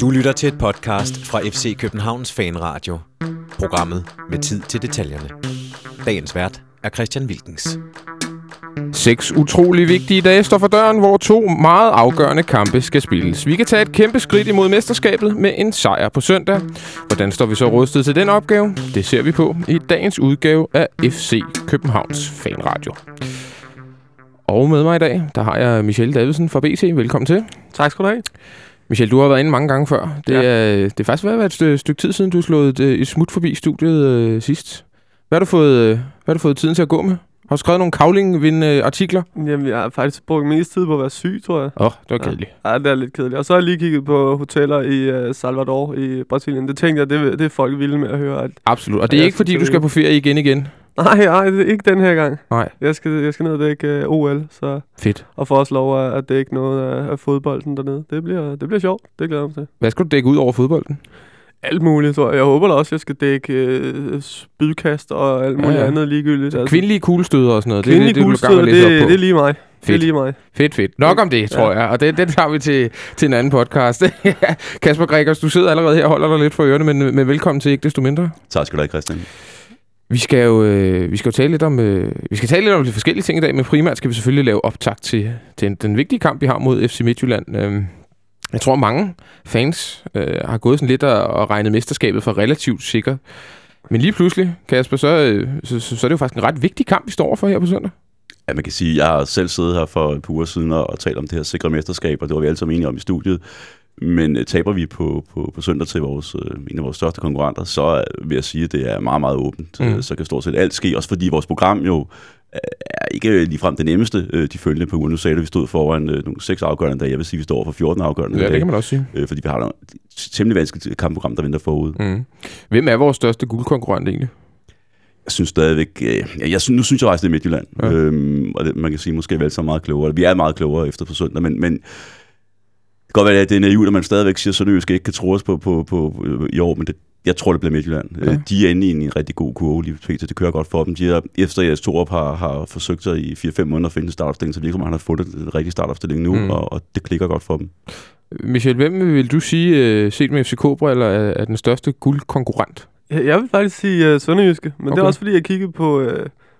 Du lytter til et podcast fra FC Københavns Fanradio. Programmet med tid til detaljerne. Dagens vært er Christian Wilkens. Seks utrolig vigtige dage står for døren, hvor to meget afgørende kampe skal spilles. Vi kan tage et kæmpe skridt imod mesterskabet med en sejr på søndag. Hvordan står vi så rustet til den opgave? Det ser vi på i dagens udgave af FC Københavns Fanradio. Og med mig i dag, der har jeg Michelle Davidsen fra BT. Velkommen til. Tak skal du have. Michelle, du har været inde mange gange før. Det, Ja. er, det er faktisk været et stykke, stykke tid siden, du slået et, øh, et smut forbi studiet øh, sidst. Hvad har, du fået, øh, hvad har du fået tiden til at gå med? Har du skrevet nogle kavlingvinde artikler? Jamen, jeg har faktisk brugt mest tid på at være syg, tror jeg. Åh, oh, det var kedeligt. Ja, det er lidt kedeligt. Og så har jeg lige kigget på hoteller i uh, Salvador i Brasilien. Det tænkte jeg, det, det er folk vilde med at høre. At, Absolut. Og det er Ja, ikke, fordi du skal på ferie igen igen. Nej, nej, det ikke den her gang. Nej. Jeg skal, jeg skal ned og dække uh, OL, så, Fedt. og få også lov at, at dække noget af, af fodbolden dernede. Det bliver, det bliver sjovt. Det glæder jeg mig til. Hvad skal du dække ud over fodbolden? Alt muligt, tror jeg. Jeg håber da også, at jeg skal dække uh, spydkast og alt muligt Ja, ja, andet ligegyldigt. Altså, kvindelige kuglestøder og sådan noget. Kvindelige det, det, det, kuglestød, det, det, det, er lige mig. Det er Fedt. lige mig. Fedt, fedt. Nok om det, tror Ja. jeg. Og det, det tager vi til, til en anden podcast. Kasper Gregers, du sidder allerede her og holder dig lidt for ørerne, men, men velkommen til ikke desto mindre. Tak skal du have, Christian. Vi skal jo, øh, vi skal jo tale lidt om øh, vi skal tale lidt om de forskellige ting i dag, men primært skal vi selvfølgelig lave optakt til, til den, den vigtige kamp, vi har mod FC Midtjylland. Øh, jeg tror, mange fans øh, har gået sådan lidt og, og regnet mesterskabet for relativt sikker. Men lige pludselig, Kasper, så, øh, så, så, så er det jo faktisk en ret vigtig kamp, vi står overfor her på søndag. Ja, man kan sige, jeg har selv siddet her for et par uger siden og, og talt om det her sikre mesterskab, og det var vi alle sammen enige om i studiet. Men øh, taber vi på, på, på søndag til vores, øh, en af vores største konkurrenter, så øh, vil jeg sige, at det er meget, meget åbent. Mm. Mm. Så kan stort set alt ske, også fordi vores program jo øh, er ikke ligefrem det nemmeste øh, de følgende på uger. Nu sagde du, at vi stod foran øh, nogle seks afgørende dage. Jeg vil sige, at vi står for 14 afgørende Ja, det dage, kan man også sige. øh, fordi vi har et temmelig vanskeligt kampprogram, der venter forud. Mm. Hvem er vores største guldkonkurrent egentlig? Jeg synes stadigvæk, øh, jeg synes, nu synes jeg faktisk, det er Midtjylland. Ja. Øhm, og det, man kan sige, måske er vi sammen meget klogere. Vi er meget klogere efter på søndag, men, men det kan godt være, at det er naivt, at man stadigvæk siger, at Sønderjysk ikke kan tro os på, på, på, øh, i år, men det, jeg tror, det bliver Midtjylland. Ja. Ja. De er inde i en rigtig god kurve lige pt. Det kører godt for dem. De er, efter at Torup har, har forsøgt sig i 4-5 måneder at finde en startopstilling, så virker om, han har fundet en rigtig startopstilling nu, Mm. og, og, det klikker godt for dem. Michel, hvem vil du sige, øh, set med FCK-briller, er, er den største guldkonkurrent? Jeg, jeg vil faktisk sige uh, Sønderjyske, men okay. det Okay. er også fordi, jeg kiggede på, uh,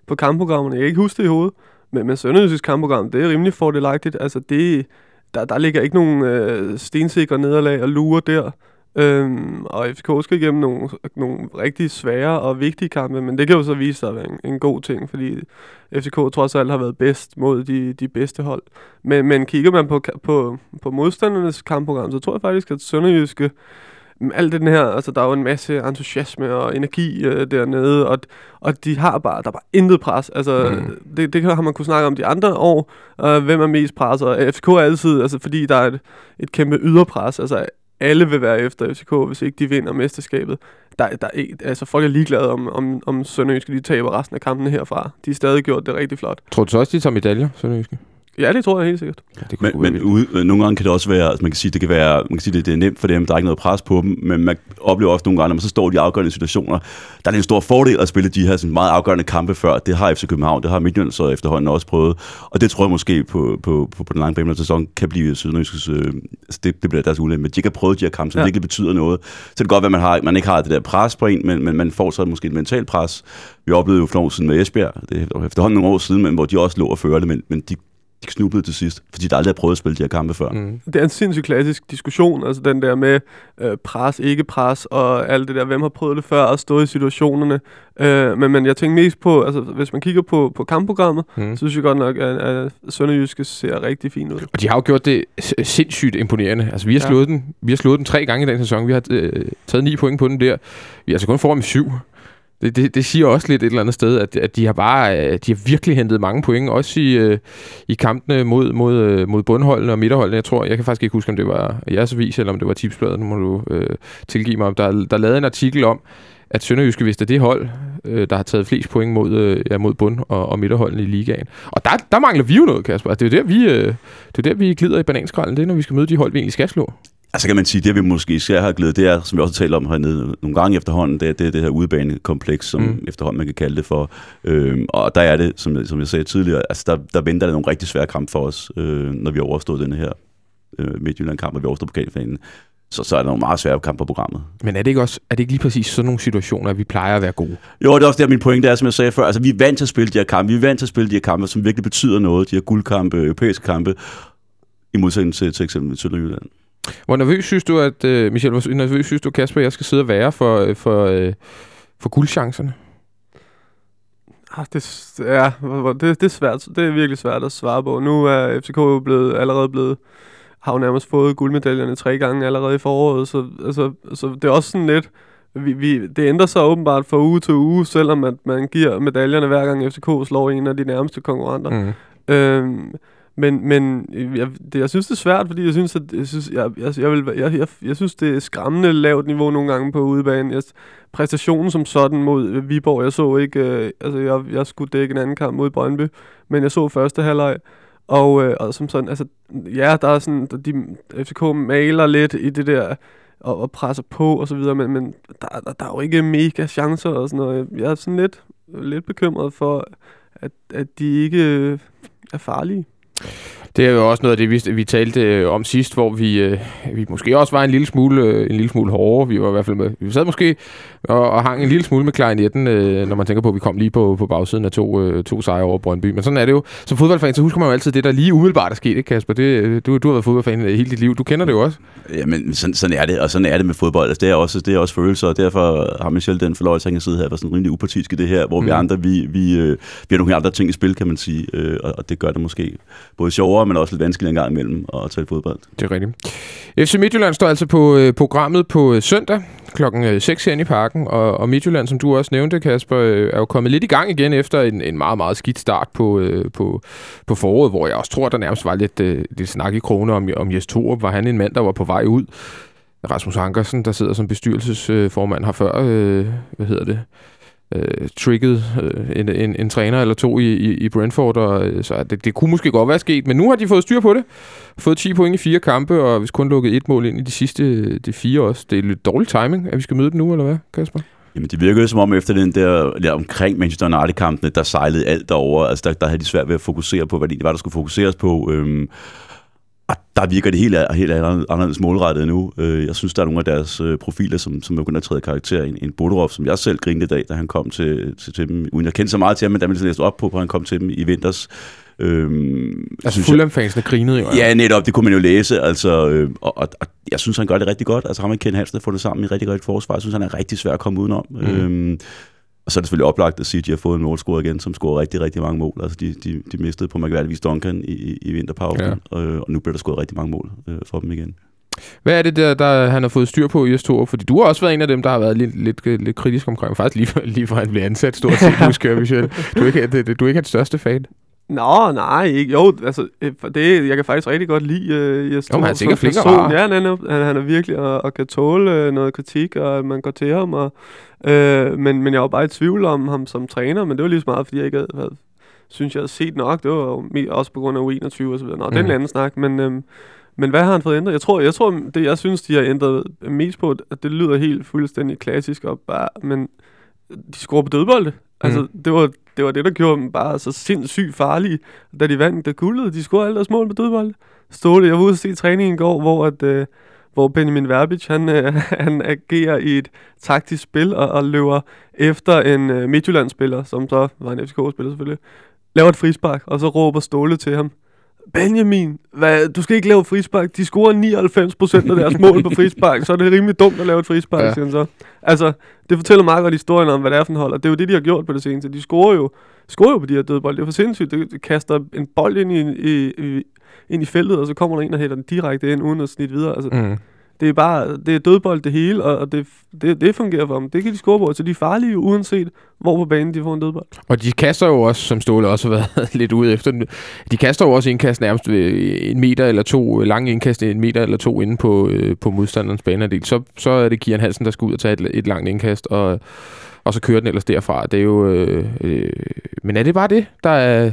på kampprogrammerne. Jeg kan ikke huske det i hovedet, men, men Sønderjyskes kampprogram, det er rimelig fordelagtigt. Altså, det, der, der ligger ikke nogen øh, stensikre nederlag og lurer der. Øhm, og FCK skal igennem nogle, nogle rigtig svære og vigtige kampe, men det kan jo så vise sig at være en, en god ting, fordi FCK trods alt har været bedst mod de, de bedste hold. Men, men kigger man på, på, på modstandernes kampprogram, så tror jeg faktisk, at Sønderjyske Mm, alt den her, altså der er jo en masse entusiasme og energi øh, dernede, og, og de har bare, der er bare intet pres. Altså, Mm. det, det kan- har man kunne snakke om de andre år, øh, hvem er mest presset, og FCK er altid, altså fordi der er et, et kæmpe yderpres, altså alle vil være efter FCK, hvis ikke de vinder mesterskabet. Der, der er altså folk er ligeglade om, om, om Sønderjyske, de taber resten af kampene herfra. De har stadig gjort det rigtig flot. Tror du så også, de tager medaljer, Sønderjyske? Ja, det tror jeg helt sikkert. Ja, det kunne Men, men ude, øh, nogle gange kan det også være, altså man kan sige, det kan være, man kan sige, det, det er nemt for dem, der er ikke noget pres på dem, men man oplever også nogle gange, når man så står i de afgørende situationer, der er det en stor fordel at spille de her sådan meget afgørende kampe før. Det har FC København, det har Midtjylland så efterhånden også prøvet, og det tror jeg måske på, på, på, på den lange bane af sæson kan blive Sydnøjskes, øh, altså det, det bliver deres ulempe. Men de ikke har prøvet de her kampe, som Ja. ja. virkelig betyder noget. Så det kan godt være, at man, har, man ikke har det der pres på en, men, men man får så måske et mentalt pres. Vi oplevede jo for nogle år siden med Esbjerg, det er efterhånden nogle år siden, men hvor de også lå og førte, men, men de de snublede til sidst, fordi de aldrig har prøvet at spille de her kampe før. Mm. Det er en sindssygt klassisk diskussion, altså den der med øh, pres, ikke pres, og alt det der, hvem har prøvet det før og stået i situationerne. Øh, men, men jeg tænker mest på, altså hvis man kigger på, på kampprogrammet, Mm. så synes jeg godt nok, at, at Sønderjyske ser rigtig fint ud. Og de har jo gjort det sindssygt imponerende. Altså, vi har, Ja. slået den, vi har slået den tre gange i den sæson. Vi har øh, taget ni point på den der. Vi er altså kun foran med syv. Det, det, det siger også lidt et eller andet sted, at, at de har bare øh, de har virkelig hentet mange point, også i, øh, i kampene mod, mod, øh, mod bundholdene og midterholdene. Jeg tror, jeg kan faktisk ikke huske, om det var jeres avis, eller om det var tipsbladet, nu må du øh, tilgive mig. Der, der lavede en artikel om, at Sønderjyske, hvis det er det hold, øh, der har taget flest point mod, øh, ja, mod bund- og, og midterholdene i ligaen. Og der, der mangler vi jo noget, Kasper. Altså, det er jo der, vi, øh, det er der, vi glider i bananskrallen. Det er, når vi skal møde de hold, vi egentlig skal slå. Altså kan man sige, det vi måske især har glædet, det er, som vi også har talt om hernede nogle gange efterhånden, det er det, er det her udebanekompleks, som Mm. efterhånden man kan kalde det for. Øhm, og der er det, som, jeg- som jeg sagde tidligere, altså der, der venter der nogle rigtig svære kampe for os, øh, når vi har overstået denne her øh, Midtjylland-kamp, og vi overstår pokalfinalen, så, så er der nogle meget svære kampe på programmet. Men er det ikke også er det ikke lige præcis sådan nogle situationer, at vi plejer at være gode? Jo, det er også der, min pointe er, som jeg sagde før. Altså, vi er vant til at spille de her kampe. Vi er vant til at spille de her kampe, som virkelig betyder noget. De her guldkampe, europæiske kampe, i modsætning til, til eksempel Sønderjylland. Hvor nervøs synes du, at uh, Michel, hvor nervøs synes du, Kasper, jeg skal sidde og være for, uh, for, uh, for guldchancerne? Ah, det, ja, det, det, er svært. Det er virkelig svært at svare på. Nu er FCK jo blevet, allerede blevet har jo nærmest fået guldmedaljerne tre gange allerede i foråret, så, altså, så det er også sådan lidt, vi, vi, det ændrer sig åbenbart fra uge til uge, selvom at man giver medaljerne hver gang FCK slår en af de nærmeste konkurrenter. Mm. Øhm, men, men øh, jeg, det, jeg synes, det er svært, fordi jeg synes, at jeg, synes, jeg, jeg, jeg, vil, jeg, jeg, jeg synes, det er skræmmende lavt niveau nogle gange på udebanen. Jeg, præstationen som sådan mod øh, Viborg, jeg så ikke, øh, altså jeg, jeg skulle dække en anden kamp mod Brøndby, men jeg så første halvleg, og, øh, og som sådan, altså, ja, der er sådan, de, FCK maler lidt i det der, og, og presser på og så videre, men, men der, der, der er jo ikke mega chancer og sådan noget. Jeg er sådan lidt, lidt bekymret for, at, at de ikke øh, er farlige. Det er jo også noget af det, vi, vi talte øh, om sidst, hvor vi, øh, vi måske også var en lille smule, øh, en lille smule hårde. Vi var i hvert fald med, vi sad måske og, og hang en lille smule med klarinetten, øh, når man tænker på, at vi kom lige på, på bagsiden af to, øh, to sejre over Brøndby. Men sådan er det jo. Som fodboldfan, så husker man jo altid det, der lige umiddelbart er sket, ikke Kasper? Det, øh, du, du har været fodboldfan hele dit liv. Du kender det jo også. Jamen, sådan, sådan er det, og sådan er det med fodbold. Altså, det, er også, det er også følelser, og derfor har Michel den forløjelse, at han kan sidde her og være sådan rimelig upartisk i det her, hvor mm. vi andre, vi, vi, øh, vi har nogle andre ting i spil, kan man sige, øh, og, og det gør det måske både sjovere, men også lidt vanskeligt en gang imellem at tale fodbold. Det er rigtigt. FC Midtjylland står altså på øh, programmet på øh, søndag klokken 6 øh, her i parken, og, og Midtjylland, som du også nævnte, Kasper, øh, er jo kommet lidt i gang igen efter en, en meget, meget skidt start på, øh, på, på foråret, hvor jeg også tror, der nærmest var lidt, øh, lidt snak i kroner om, om Jes Torup. Var han en mand, der var på vej ud? Rasmus Ankersen, der sidder som bestyrelsesformand, har før, øh, hvad hedder det, øh, trigget øh, en, en, en træner eller to i, i, i Brentford, og, øh, så det, det kunne måske godt være sket, men nu har de fået styr på det. Fået 10 point i fire kampe, og hvis kun lukket et mål ind i de sidste de fire også. Det er lidt dårlig timing, at vi skal møde dem nu, eller hvad, Kasper? Jamen, det virkede som om efter den der, der omkring Manchester United-kampene, der sejlede alt derover. Altså, der, der havde de svært ved at fokusere på, hvad det var, der skulle fokuseres på. Øhm, der virker det helt, helt anderledes målrettet nu. Øh, jeg synes, der er nogle af deres øh, profiler, som, som er begyndt at træde karakter. En, en Bodorov, som jeg selv grinede i dag, da han kom til, til, til dem. Uden jeg kendte så meget til ham, men da man læste op på, hvor han kom til dem i vinters. Øhm, altså Fulham-fansene grinede jo. Ja, netop, det kunne man jo læse. Altså, øh, og, og, og, jeg synes, han gør det rigtig godt. Altså ham og Ken Hansen har fået det sammen i rigtig godt forsvar. Jeg synes, han er rigtig svær at komme udenom. Mm. Øhm, og så er det selvfølgelig oplagt at sige, at de har fået en målscorer igen, som scorer rigtig, rigtig mange mål. Altså de, de, de mistede på mærkværdigvis Duncan i, i, vinterpausen, ja. og, og nu bliver der scoret rigtig mange mål øh, for dem igen. Hvad er det der, der han har fået styr på i S2? Fordi du har også været en af dem, der har været lidt, lidt, lidt kritisk omkring. Faktisk lige, lige fra han blev ansat, stort set, husker jeg, Michel. Du er ikke, du er ikke hans største fan. Nå, nej, ikke. Jo, altså, øh, det, jeg kan faktisk rigtig godt lide uh, Jes Jo, han er sikkert flink Ja, han er, han, han er virkelig og, og kan tåle uh, noget kritik, og man går til ham. Og, uh, men, men jeg var bare i tvivl om ham som træner, men det var lige så meget, fordi jeg ikke havde, havde synes, jeg havde set nok. Det var også på grund af U21 og så videre. Nå, mm. den anden snak, men... Um, men hvad har han fået ændret? Jeg tror, jeg tror det jeg synes, de har ændret mest på, at det lyder helt fuldstændig klassisk og bare, men de scorer på dødbolde. Altså, mm. det, var, det var det, der gjorde dem bare så sindssygt farlige, da de vandt der guldede. De scorede alle deres mål på dødbold. Stod det. Jeg var ude og se træningen i går, hvor, at, øh, hvor Benjamin Verbic, han, øh, han agerer i et taktisk spil og, og løber efter en øh, Midtjylland-spiller, som så var en FCK-spiller selvfølgelig, laver et frispark, og så råber Ståle til ham, Benjamin, hvad, du skal ikke lave frispark. De scorer 99% af deres mål på frispark, så er det rimelig dumt at lave et frispark, ja. siger han så. Altså, det fortæller meget godt historien om, hvad det er for en hold, og det er jo det, de har gjort på det seneste. De scorer jo, scorer jo på de her dødbold. Det er for sindssygt. Det kaster en bold ind i, i, i, ind i feltet, og så kommer der en og hætter den direkte ind, uden at snit videre. Altså, mm. Det er bare, det er dødbold det hele, og det, det, det fungerer for dem. Det kan de score på, så de er farlige, uanset hvor på banen de får en dødbold. Og de kaster jo også, som Ståle også har været lidt ude efter, de kaster jo også indkast nærmest en meter eller to, lang indkast en meter eller to inde på, øh, på modstanderens banedel. Så, så er det Kian Hansen, der skal ud og tage et, et langt indkast, og, og så kører den ellers derfra. Det er jo, øh, øh, men er det bare det, der er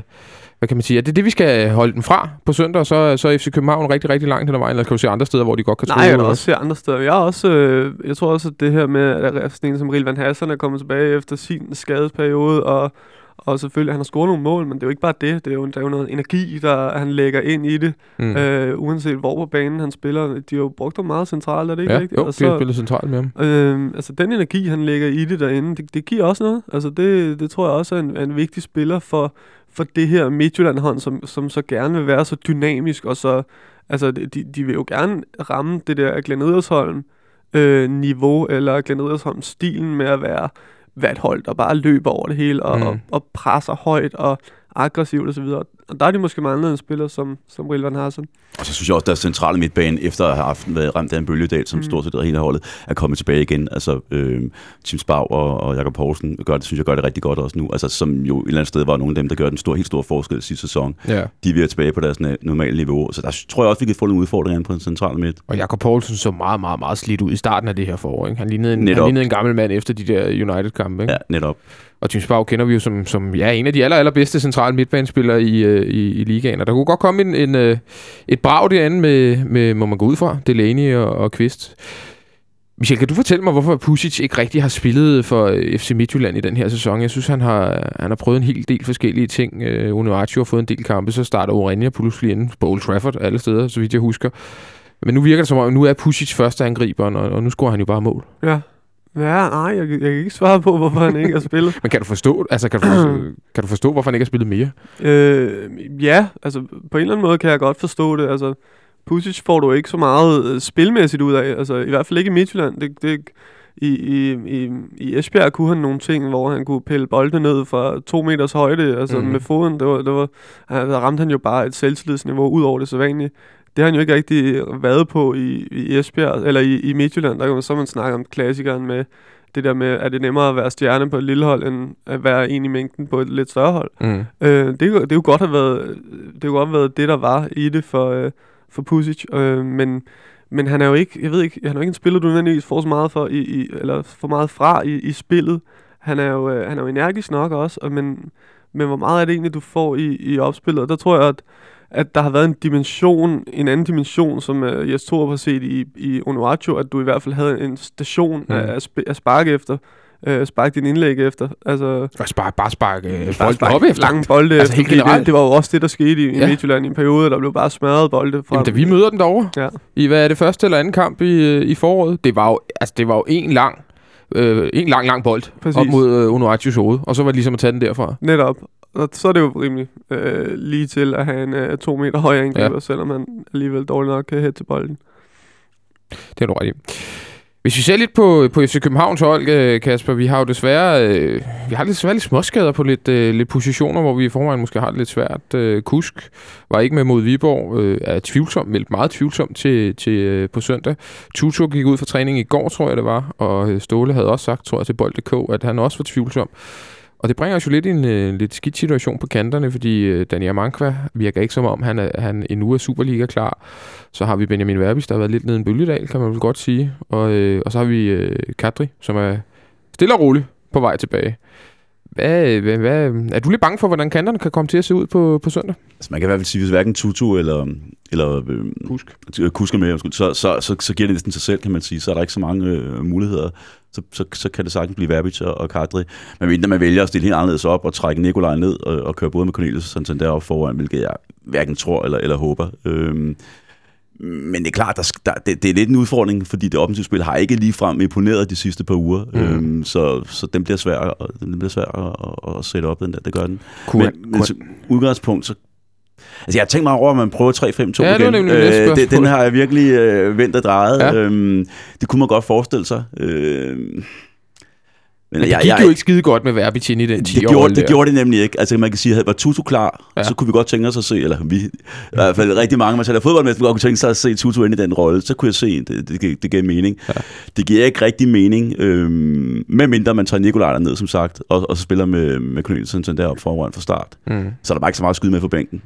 hvad kan man sige, er det det, vi skal holde den fra på søndag, så, så er FC København rigtig, rigtig langt hen ad vejen, eller kan du se andre steder, hvor de godt kan? Nej, jeg kan også se andre steder. Jeg, er også, øh, jeg tror også, at det her med, at sådan en som Rilvan Hassan er kommet tilbage efter sin skadesperiode, og, og selvfølgelig, han har scoret nogle mål, men det er jo ikke bare det. Det er jo, der er jo noget energi, der han lægger ind i det, Mm. øh, uanset hvor på banen han spiller. De har jo brugt ham meget centralt, er det ikke ja, rigtigt? jo, Og de har spillet centralt med ham. Øh, altså den energi, han lægger i det derinde, det, det giver også noget. Altså det, det tror jeg også er en, er en vigtig spiller for, for det her Midtjylland-hånd, som, som så gerne vil være så dynamisk, og så, altså de, de vil jo gerne ramme det der Glenn Edersholm øh, niveau, eller Glenn Edersholm stilen med at være, være et hold, der bare løber over det hele, og, mm. og, og presser højt, og aggressivt osv. Og der er de måske manglet en spiller som, som Rilvan Hassan. Og så synes jeg også, at der centrale midtbane, efter at have haft været ramt af en bølgedal, som mm. Stort set hele holdet, er kommet tilbage igen. Altså, øh, Tim Spau og, og Jakob Poulsen gør det, synes jeg gør det rigtig godt også nu. Altså, som jo et eller andet sted var nogle af dem, der gør den store, helt store forskel sidste sæson. Ja. De er ved tilbage på deres normale niveau. Så der tror jeg også, vi kan få nogle udfordringer på den centrale midt. Og Jakob Poulsen så meget, meget, meget slidt ud i starten af det her forår. Ikke? Han, lignede en, han lignede en gammel mand efter de der United-kampe. Ikke? Ja, netop. Og Tim Spau kender vi jo som, som ja, en af de aller, allerbedste centrale midtbanespillere i, øh, i, i ligaen. Og der kunne godt komme en, en, øh, et brag derinde med, med, må man gå ud fra, Delaney og, og Kvist. Michel, kan du fortælle mig, hvorfor Pusic ikke rigtig har spillet for øh, FC Midtjylland i den her sæson? Jeg synes, han har, han har prøvet en hel del forskellige ting. Øh, Unuaccio har fået en del kampe, så starter Oranje pludselig inden på Old Trafford alle steder, så vidt jeg husker. Men nu virker det som om, nu er Pusic første angriberen, og, og nu scorer han jo bare mål. Ja. Ja, nej, jeg, jeg kan ikke svare på, hvorfor han ikke har spillet. Men kan du forstå, altså, kan du forstå, kan du forstå hvorfor han ikke har spillet mere? Øh, ja, altså på en eller anden måde kan jeg godt forstå det. Altså, Pusic får du ikke så meget øh, spilmæssigt ud af. Altså i hvert fald ikke i Midtjylland. Det, det, i, i, i, I Esbjerg kunne han nogle ting, hvor han kunne pille bolden ned fra to meters højde, altså mm. med foden. Det var, det var, han- der ramte han jo bare et selvtillidsniveau ud over det sædvanlige. Det har han jo ikke rigtig været på i, i Esbjerg, eller i, i Midtjylland. Der kan man så man snakke om klassikeren med det der med, at det er nemmere at være stjerne på et lille hold, end at være en i mængden på et lidt større hold. Mm. Øh, det, det kunne godt have været det kunne godt have været det der var i det for øh, for Pusic, øh, men men han er jo ikke, jeg ved ikke, han er jo ikke en spiller du nødvendigvis får så meget for i, i eller for meget fra i, i spillet. Han er jo øh, han er jo energisk nok også, og men men hvor meget er det egentlig du får i i opspillet? Der tror jeg at at der har været en dimension, en anden dimension, som uh, Jes Torup har set i, i Onuachu, at du i hvert fald havde en station Mm. mm. af, sp- af spark efter, uh, spark din indlæg efter. Altså, Og spark, bare spark øh, Bare bolden spark op efter. Lange bolde Altså, helt det, det, var jo også det, der skete i, i Ja. Midtjylland i en periode. Der blev bare smadret bolde fra Jamen, da vi møder den derovre, Ja. i hvad er det første eller anden kamp i, øh, i foråret, det var jo, altså, det var jo en lang, øh, en lang, lang bold Præcis. op mod øh, Onuachius hoved, og så var det ligesom at tage den derfra. Netop. Og så er det jo rimelig øh, lige til at have en øh, to meter høj angriber, Ja. selvom han alligevel dårligt nok kan hætte til bolden. Det er du ret i. Hvis vi ser lidt på, på FC Københavns hold, øh, Kasper, vi har jo desværre, øh, vi har desværre lidt småskader på lidt, øh, lidt positioner, hvor vi i forvejen måske har det lidt svært. Øh, Kusk var ikke med mod Viborg, øh, er tvivlsom, meldt meget tvivlsom til, til øh, på søndag. Tutu gik ud for træning i går, tror jeg det var, og øh, Ståle havde også sagt, tror jeg, til Bold.dk, at han også var tvivlsom. Og det bringer os jo lidt i en øh, lidt skidt situation på kanterne, fordi øh, Daniel Mankva virker ikke som om, han, er, han endnu er Superliga klar. Så har vi Benjamin Verbis, der har været lidt nede i en bølgedal, kan man vel godt sige. Og, øh, og så har vi øh, Kadri, som er stille og roligt på vej tilbage. Hvad, hvad, hvad, er du lidt bange for, hvordan kanterne kan komme til at se ud på, på søndag? Altså, man kan i hvert fald sige, hvis hverken Tutu eller, eller øh, Kusk. Kusk er med, så, så, så, så giver det næsten sig selv, kan man sige. Så er der ikke så mange øh, muligheder. Så, så, så kan det sagtens blive Verbic og, og Kadri. Men mindre man vælger at stille helt anderledes op og trække Nikolaj ned og, og køre både med Cornelius og sådan, sådan deroppe foran, hvilket jeg hverken tror eller, eller håber. Øhm, men det er klart, der, der, det, det er lidt en udfordring, fordi det offensive spil har ikke ligefrem imponeret de sidste par uger. Mm. Øhm, så, så den bliver svær, den bliver svær at, at, at sætte op, den der. Det gør den. Kunne, men, men som udgangspunkt, så... Altså, jeg har tænkt mig over, at man prøver 3-5-2 Ja, det var igen. nemlig næste det, den har jeg virkelig øh, vendt og drejet. Ja. Øhm, det kunne man godt forestille sig. Øhm, men men det gik jo ikke skide godt med Verbis ind i den 10 det år. gjorde, det gjorde det nemlig ikke. Altså man kan sige, at var Tutu klar, Ja. så kunne vi godt tænke os at se, eller vi, i hvert fald rigtig mange, man taler fodboldmester, godt kunne tænke sig at se Tutu ind i den rolle, så kunne jeg se, det, det, det, gav mening. Ja. Det giver ikke rigtig mening, øhm, medmindre man tager Nikolaj ned som sagt, og, og så spiller med, med Corneliusen sådan deroppe foran fra start. Mm. Så er der bare ikke så meget at skyde med på bænken.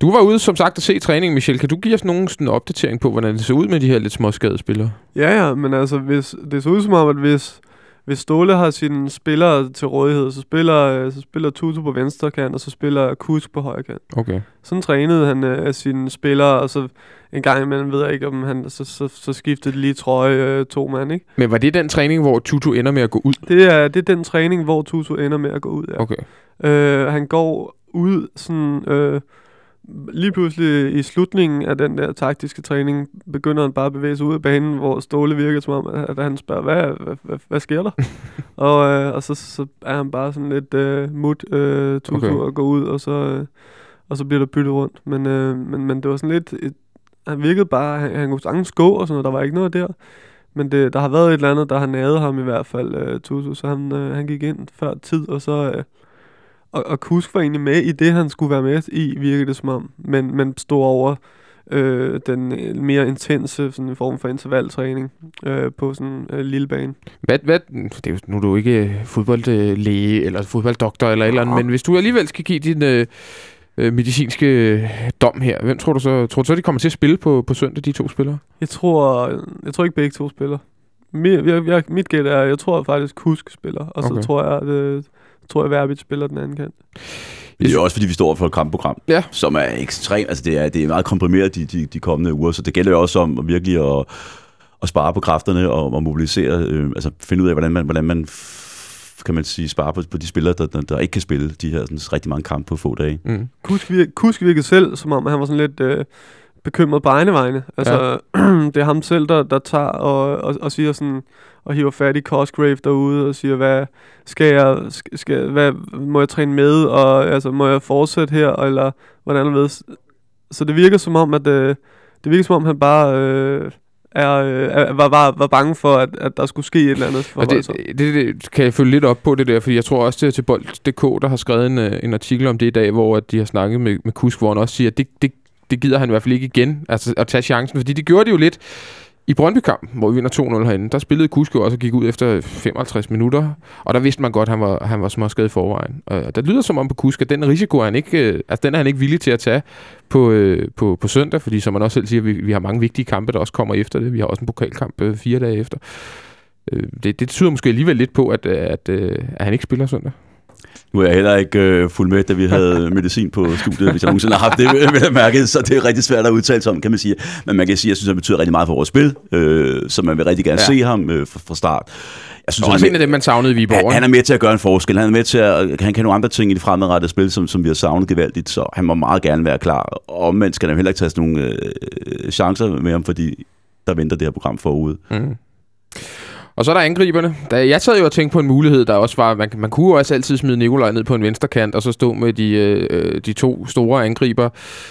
Du var ude, som sagt, at se træningen, Michel. Kan du give os nogen sådan opdatering på, hvordan det ser ud med de her lidt småskadede spillere? Ja, ja, men altså, hvis, det så ud som om, at hvis, hvis Ståle har sine spillere til rådighed, så spiller, øh, så spiller Tutu på venstre kant, og så spiller Kusk på højre kant. Okay. Sådan trænede han øh, sine spillere, og så en gang imellem ved jeg ikke, om han så, så, så skiftede de lige trøje øh, to mand, ikke? Men var det den træning, hvor Tutu ender med at gå ud? Det er, det er den træning, hvor Tutu ender med at gå ud, ja. Okay. Øh, han går ud sådan... Øh, lige pludselig i slutningen af den der taktiske træning, begynder han bare at bevæge sig ud af banen, hvor Ståle virker som om, at han spørger, hvad, hvad, hvad, hvad sker der? og øh, og så, så er han bare sådan lidt øh, mut øh, tutu Okay. og går ud, og så, øh, og så bliver der byttet rundt. Men, øh, men, men det var sådan lidt... Et, han virkede bare, han, han kunne sagtens gå og sådan noget, der var ikke noget der. Men det, der har været et eller andet, der har naget ham i hvert fald, øh, Tutu, så han, øh, han gik ind før tid, og så... Øh, og, og Kusk var egentlig med i det, han skulle være med i, virkede det som om. Men, men stod over øh, den øh, mere intense sådan, form for intervaltræning øh, på sådan en øh, lille bane. Hvad, hvad, det er jo, nu er du ikke fodboldlæge eller fodbolddoktor eller et eller andet, men hvis du alligevel skal give din øh, øh, medicinske øh, dom her, hvem tror du så, tror du så, de kommer til at spille på, på søndag, de to spillere? Jeg tror, jeg tror ikke begge to spiller. Mit, jeg, jeg, mit gæt er, jeg tror faktisk Kusk spiller, og så Okay. tror jeg, at, øh, tror jeg, Verbit spiller den anden kant. Men det er jo også, fordi vi står for et kampprogram, Ja. som er ekstremt, altså det er, det er meget komprimeret de, de, de kommende uger, så det gælder jo også om at virkelig at, at spare på kræfterne og, og mobilisere, øh, altså finde ud af, hvordan man, hvordan man kan man sige, spare på, på de spillere, der, der, der ikke kan spille de her sådan, rigtig mange kampe på få dage. Mm. Kusk, vir, Kusk virkede selv, som om han var sådan lidt øh, bekymret på egne vegne. Altså, ja. det er ham selv, der, der tager og, og, og siger sådan, og hiver fat i Cosgrave derude og siger, hvad skal jeg, skal, hvad, må jeg træne med, og altså, må jeg fortsætte her, eller hvordan ved. Så det virker som om, at øh, det virker som om, han bare øh, er, øh, er, var, var, var bange for, at, at der skulle ske et eller andet. For Og det, det, det, kan jeg følge lidt op på det der, fordi jeg tror også, det er til Bold.dk, der har skrevet en, øh, en artikel om det i dag, hvor at de har snakket med, med Kusk, hvor han også siger, at det, det, det gider han i hvert fald ikke igen, altså at tage chancen, fordi det gjorde det jo lidt i Brøndby-kampen, hvor vi vinder 2-0 herinde. Der spillede Kuske også og gik ud efter 55 minutter, og der vidste man godt, at han var, han var småskadet i forvejen. Og der lyder som om på Kuske, at den risiko er han ikke, øh, altså den er han ikke villig til at tage på, øh, på, på søndag, fordi som man også selv siger, vi, vi har mange vigtige kampe, der også kommer efter det. Vi har også en pokalkamp øh, fire dage efter. Det, det tyder måske alligevel lidt på, at, at, at han ikke spiller søndag. Nu er jeg heller ikke øh, fuld med, da vi havde medicin på studiet, hvis jeg nogensinde har haft det, vil jeg mærke, så det er rigtig svært at udtale sig om, kan man sige. Men man kan sige, at jeg synes, at det betyder rigtig meget for vores spil, øh, så man vil rigtig gerne Ja. se ham øh, fra, fra start. Jeg synes, Og også han, en af dem, man savnede i Viborg. han, han er med til at gøre en forskel. Han er med til at, han kan nogle andre ting i det fremadrettede spil, som, som vi har savnet gevaldigt, så han må meget gerne være klar. Og omvendt skal der heller ikke tages nogle øh, chancer med ham, fordi der venter det her program forude. Mm. Og så er der angriberne. Da jeg sad jo og tænkte på en mulighed, der også var, man, man kunne jo også altid smide Nikolaj ned på en venstre kant, og så stå med de, øh, de to store angriber.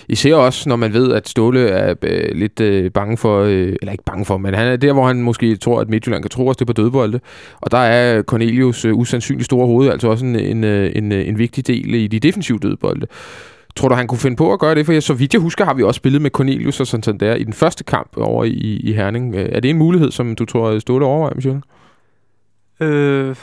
Især også, når man ved, at Ståle er øh, lidt øh, bange for, øh, eller ikke bange for, men han er der, hvor han måske tror, at Midtjylland kan tro os det på dødbolde. Og der er Cornelius øh, usandsynligt store hoved, altså også en, en, øh, en, øh, en vigtig del i de defensive dødbolde. Tror du, han kunne finde på at gøre det? For jeg, så vidt jeg husker, har vi også spillet med Cornelius og Santander i den første kamp over i, i Herning. Øh, Er det en mulighed, som du tror, Ståle overvejer, Michel? Øh,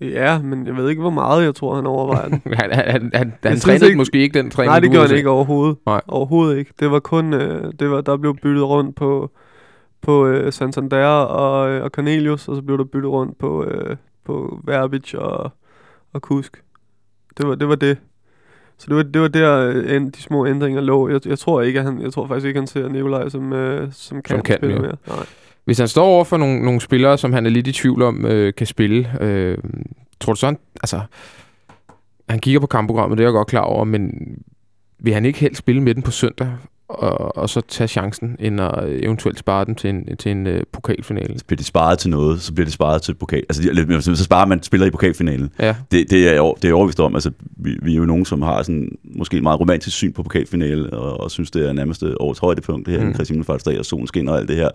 ja, men jeg ved ikke, hvor meget jeg tror, han overvejer den. Han, han, han, han, trænede ikke- måske ikke den træning, Nej, det gjorde han ikke overhovedet. Nej. Overhovedet ikke. Det var kun, øh, det var, der blev byttet rundt på, på øh, Santander og, øh, og Cornelius, og så blev der byttet rundt på, øh, på Verbic og, og Kusk. Det var det. Var det. Så det var, det var der, øh, end, de små ændringer lå. Jeg, jeg tror ikke, at han, jeg tror faktisk ikke, han ser Nikolaj som, øh, som kan, kan, spille mere. Nej. Hvis han står over for nogle, nogle spillere, som han er lidt i tvivl om, øh, kan spille, øh, tror du så, han, altså, han kigger på kampprogrammet, det er jeg godt klar over, men vil han ikke helst spille med den på søndag, og, og så tage chancen, end at eventuelt spare den til en, til en øh, pokalfinale? Så bliver det sparet til noget, så bliver det sparet til pokal. Altså, de- så sparer man spiller i pokalfinalen. Ja, Det, det, er, jeg det er jeg overvist om. Altså, vi, vi er jo nogen, som har sådan, måske et meget romantisk syn på pokalfinale, og, og synes, det er nærmest årets højdepunkt, det her, Mm. mm. Christian Falsdag og solen skinner og alt det her.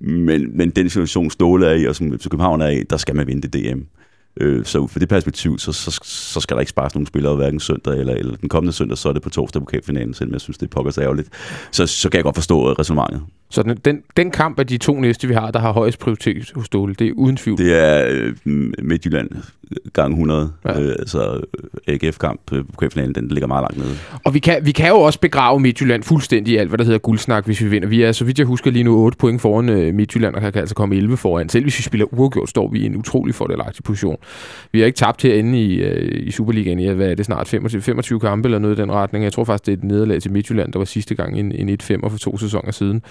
Men, men den situation, Ståle er i, og som FC København er i, der skal man vinde det DM. Øh, så ud fra det perspektiv, så, så, så skal der ikke spares nogen spillere, hverken søndag eller, eller den kommende søndag, så er det på torsdag pokalfinalen, selvom jeg synes, det er pokkers ærgerligt. Så, så kan jeg godt forstå øh, resonemanget. Så den, den, den kamp af de to næste, vi har, der har højest prioritet hos Ståle, det er uden tvivl. Det er øh, Midtjylland gang 100. Ja. Øh, altså AGF-kamp på pokalfinalen, den ligger meget langt nede. Og vi kan, vi kan jo også begrave Midtjylland fuldstændig i alt, hvad der hedder guldsnak, hvis vi vinder. Vi er, så vidt jeg husker, lige nu 8 point foran øh, Midtjylland, og kan altså komme 11 foran. Selv hvis vi spiller uafgjort, står vi i en utrolig fordelagtig position. Vi har ikke tabt herinde i, øh, i Superligaen i, hvad er det snart, 25, 25 kampe eller noget i den retning. Jeg tror faktisk, det er et nederlag til Midtjylland, der var sidste gang en, en 1-5 for to sæsoner siden.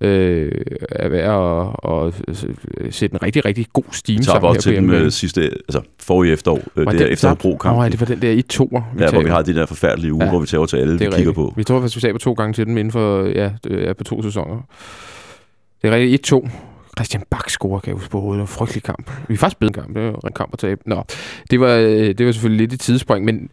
Øh, er værd at, at, at sætte en rigtig, rigtig god steam Vi tager sammen også her på til dem øh, sidste, altså forrige efterår, øh, Var det der den efter? Hobro-kamp. Nå, ja, det var den der 1-2'er, vi Ja, hvor taber. vi har de der forfærdelige uger, Ja. hvor vi tager til alle, vi er kigger rigtigt. på. Vi tror faktisk, vi taber to gange til dem inden for, ja, på to sæsoner. Det er rigtigt 1-2. Christian Bak scorer, kan jeg huske på hovedet. Det var en frygtelig kamp. Vi er faktisk bedre en kamp. Det var en kamp at tabe. Nå, det var, øh, det var selvfølgelig lidt et tidsspring. Men,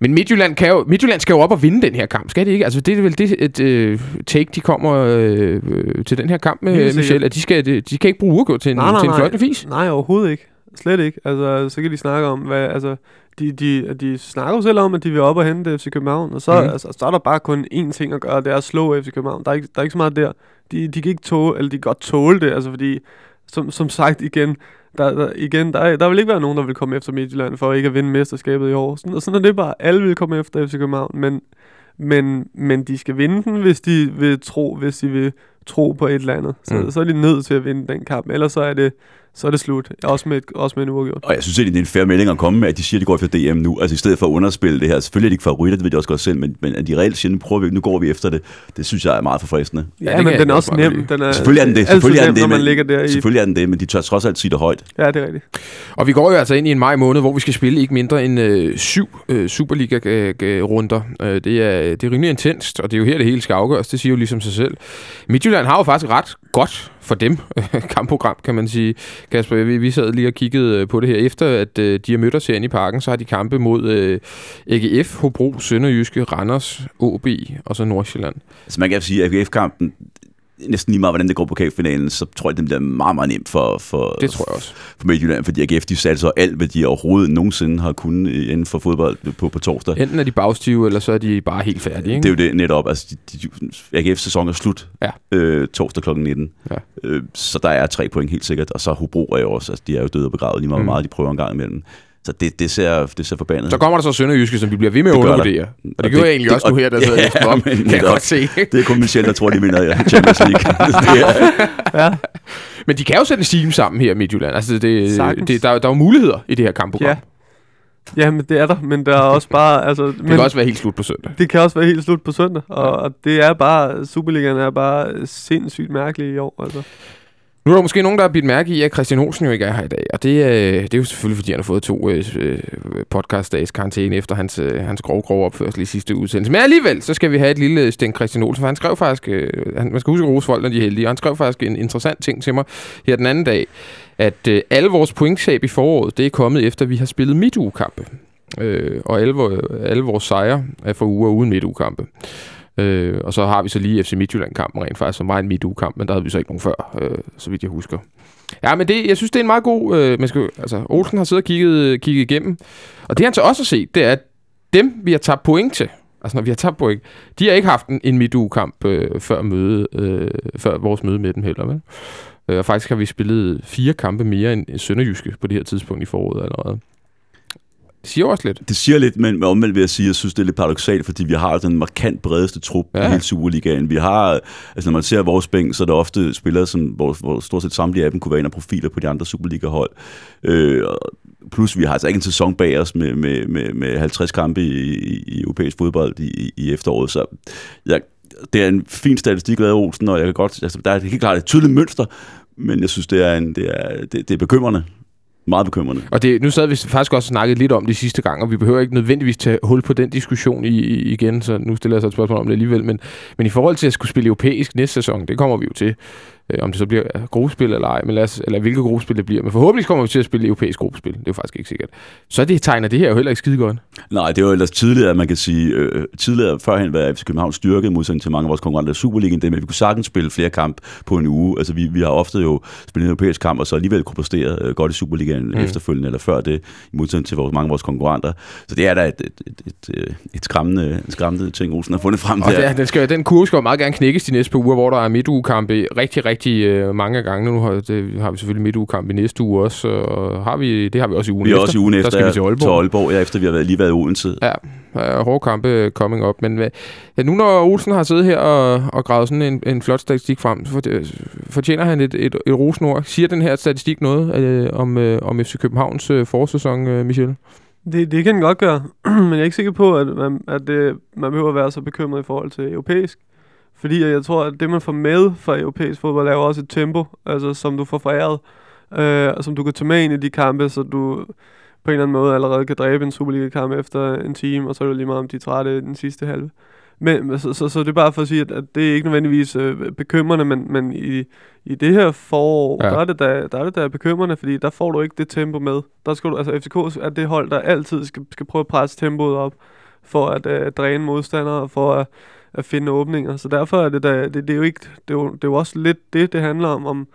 men Midtjylland, kan jo, Midtjylland skal jo op og vinde den her kamp. Skal de ikke? Altså, det er vel det et, øh, take, de kommer øh, til den her kamp med, Michel. At de, skal, de, de kan ikke bruge uafgjort til en, Nej, nej, til en fløjtende fis. Nej, overhovedet ikke. Slet ikke. Altså, så kan de snakke om, hvad, altså, de, de, de snakker jo selv om, at de vil op og hente FC København, og så, mm. altså, så er der bare kun én ting at gøre, det er at slå FC København. Der er ikke, der er ikke så meget der. De, de kan ikke tåle, eller de kan godt tåle det, altså fordi, som, som sagt igen, der, der, igen, der, er- der vil ikke være nogen, der vil komme efter Midtjylland for ikke at vinde mesterskabet i år. Sådan, og sådan er det bare. Alle vil komme efter FC København, men, men, men de skal vinde den, hvis de vil tro, hvis de vil tro på et eller andet. Så, mm. så er de nødt til at vinde den kamp, ellers så er det, så er det slut. Også med, et, også med en uafgjort. Og jeg synes egentlig, det er en fair melding at komme med, at de siger, at de går efter DM nu. Altså i stedet for at underspille det her. Selvfølgelig er de ikke favoritter, det ved de også godt selv, men, men at de reelt siger, nu prøver vi, nu går vi efter det. Det synes jeg er meget forfriskende. Ja, Ja, men den er også nem. lide. Den er Selvfølgelig er den det. Selvfølgelig er den det, når man men- ligger der i... Selvfølgelig er den det, men de tør trods alt sige det højt. Ja, det er rigtigt. Og vi går jo altså ind i en maj måned, hvor vi skal spille ikke mindre end øh, syv øh, Superliga-runder. Øh, det, er, det er rimelig intenst, og det er jo her, det hele skal afgøres. Det siger jo ligesom sig selv. Midtjylland har jo faktisk ret godt for dem kampprogram, kan man sige. Kasper, vi, vi sad lige og kiggede øh, på det her. Efter at øh, de har mødt os herinde i parken, så har de kampe mod øh, AGF, Hobro, Sønderjyske, Randers, OB og så Nordsjælland. Så man kan sige, at AGF-kampen, næsten lige meget, hvordan det går på pokalfinalen, så tror jeg, det bliver meget, meget nemt for, for, Det tror jeg også. for Midtjylland, fordi AGF, de satte så alt, hvad de overhovedet nogensinde har kunnet inden for fodbold på, på torsdag. Enten er de bagstive, eller så er de bare helt færdige. Ikke? Det er jo det netop. Altså, de, de, AGF's sæson er slut Ja. øh, torsdag kl. 19. Ja. Øh, så der er tre point helt sikkert. Og så Hobro er jo også, altså, de er jo døde og begravet lige meget, Mm. mm. meget de prøver en gang imellem. Så det, det, ser, det ser forbandet. Så kommer der så Sønderjyske, som vi bliver ved med at Det gør der. undervurdere. Og det, Og gjorde det- jeg egentlig det- også nu her, der sidder Ja, jeg ja, op. men Kan jeg godt se. Det er kun Michel, der tror, de vinder ja, Champions League. det er, Ja, Men de kan jo sætte en team sammen her i Midtjylland. Altså, det, Sagtens. det, der, der er jo muligheder i det her kampprogram. ja. Ja, men det er der, men der er også bare... Altså, Det men kan også være helt slut på søndag. det kan også være helt slut på søndag, og, og det er bare... Superligaen er bare sindssygt mærkelig i år, altså. Nu er der måske nogen, der har bidt mærke i, at Christian Olsen jo ikke er her i dag. Og det, øh, det er jo selvfølgelig, fordi han har fået to øh, øh podcast-dages karantæne efter hans, øh, hans grove, grove opførsel i sidste udsendelse. Men alligevel, så skal vi have et lille øh, stænk Christian Olsen, for han skrev faktisk, øh, han, man skal huske at rose folk, når de er heldige, og han skrev faktisk en interessant ting til mig her den anden dag, at øh, alle vores pointtab i foråret, det er kommet efter, at vi har spillet midtugekampe. Øh, og alle, alle vores sejre er for uger uden midtugekampe. Øh, og så har vi så lige FC Midtjylland-kampen rent faktisk, som var en midtugekamp, men der havde vi så ikke nogen før, øh, så vidt jeg husker. Ja, men det, jeg synes, det er en meget god... Øh, man skal, altså, Olsen har siddet og kigget, kigget igennem, og det han så også har set, det er, at dem, vi har tabt point til, altså når vi har tabt point, de har ikke haft en, en midtugekamp øh, før, møde, øh, før vores møde med dem heller, vel? Øh, og faktisk har vi spillet fire kampe mere end Sønderjyske på det her tidspunkt i foråret allerede. Det siger også lidt. det siger lidt, men omvendt vil jeg sige, at jeg synes, det er lidt paradoxalt, fordi vi har den markant bredeste trup Ja. i hele Superligaen. Vi har, altså når man ser vores bænk, så er der ofte spillere, som, hvor, hvor stort set samtlige af dem kunne være en af profiler på de andre Superliga-hold. Øh, plus vi har altså ikke en sæson bag os med, med, med, med 50 kampe i, i, i europæisk fodbold i, i efteråret, så jeg, det er en fin statistik, lavet Olsen, og jeg kan godt, altså, der er helt klart et tydeligt mønster, men jeg synes, det er, en, det er, det, det er bekymrende. Meget bekymrende. Og det, nu sad vi faktisk også snakket lidt om det sidste gang, og vi behøver ikke nødvendigvis tage hul på den diskussion i, i, igen, så nu stiller jeg så et spørgsmål om det alligevel. Men, men i forhold til at skulle spille europæisk næste sæson, det kommer vi jo til, Øh, om det så bliver gruppespil eller ej, men lad os, eller hvilke gruppespil det bliver. Men forhåbentlig kommer vi til at spille europæisk gruppespil. Det er jo faktisk ikke sikkert. Så det tegner det her jo heller ikke skide godt. Nej, det var ellers tidligere, man kan sige, øh, tidligere førhen var FC København styrket modsætning til mange af vores konkurrenter i Superligaen, det med, at vi kunne sagtens spille flere kampe på en uge. Altså, vi, vi har ofte jo spillet en europæisk kamp, og så alligevel kunne præstere øh, godt i Superligaen mm. efterfølgende, eller før det, i modsætning til vores, mange af vores konkurrenter. Så det er da et, et, et, et, et, et skræmmende, en skræmmende ting, Olsen har fundet frem Og der. der, den, skal, den kurve skal jo meget gerne knækkes de næste par uger, hvor der er midtugekampe rigtig, rigtig øh, mange gange. Nu har, det, har vi selvfølgelig midtugekamp i næste uge også, og har vi, det har vi også i ugen Vi er efter. også i ugen efter Der skal vi til Aalborg. til Aalborg ja, efter vi har været, lige været i Odense. Ja, er hårde kampe coming up. Men øh, ja, nu når Olsen har siddet her og, og gravet sådan en, en flot statistik frem, så for, fortjener han et, et, et rosenord. Siger den her statistik noget øh, om, øh, om FC Københavns øh, forsæson, øh, Michel? Det, det kan den godt gøre, men jeg er ikke sikker på, at, man, at det, man behøver at være så bekymret i forhold til europæisk. Fordi jeg tror, at det, man får med fra europæisk fodbold, er jo også et tempo, altså, som du får foræret, øh, og som du kan tage med ind i de kampe, så du på en eller anden måde allerede kan dræbe en Superliga-kamp efter en time, og så er det lige meget, om de er trætte den sidste halve. Men, så, så, så det er bare for at sige, at, at det er ikke nødvendigvis øh, bekymrende, men, men i, i det her forår, Ja. ja. der, er det da, der er det da bekymrende, fordi der får du ikke det tempo med. Der skal du, altså FCK er det hold, der altid skal, skal prøve at presse tempoet op, for at øh, dræne modstandere, og for at, at finde åbninger. Så derfor er det da, det, det er jo ikke, det er jo, det er jo også lidt det, det handler om, om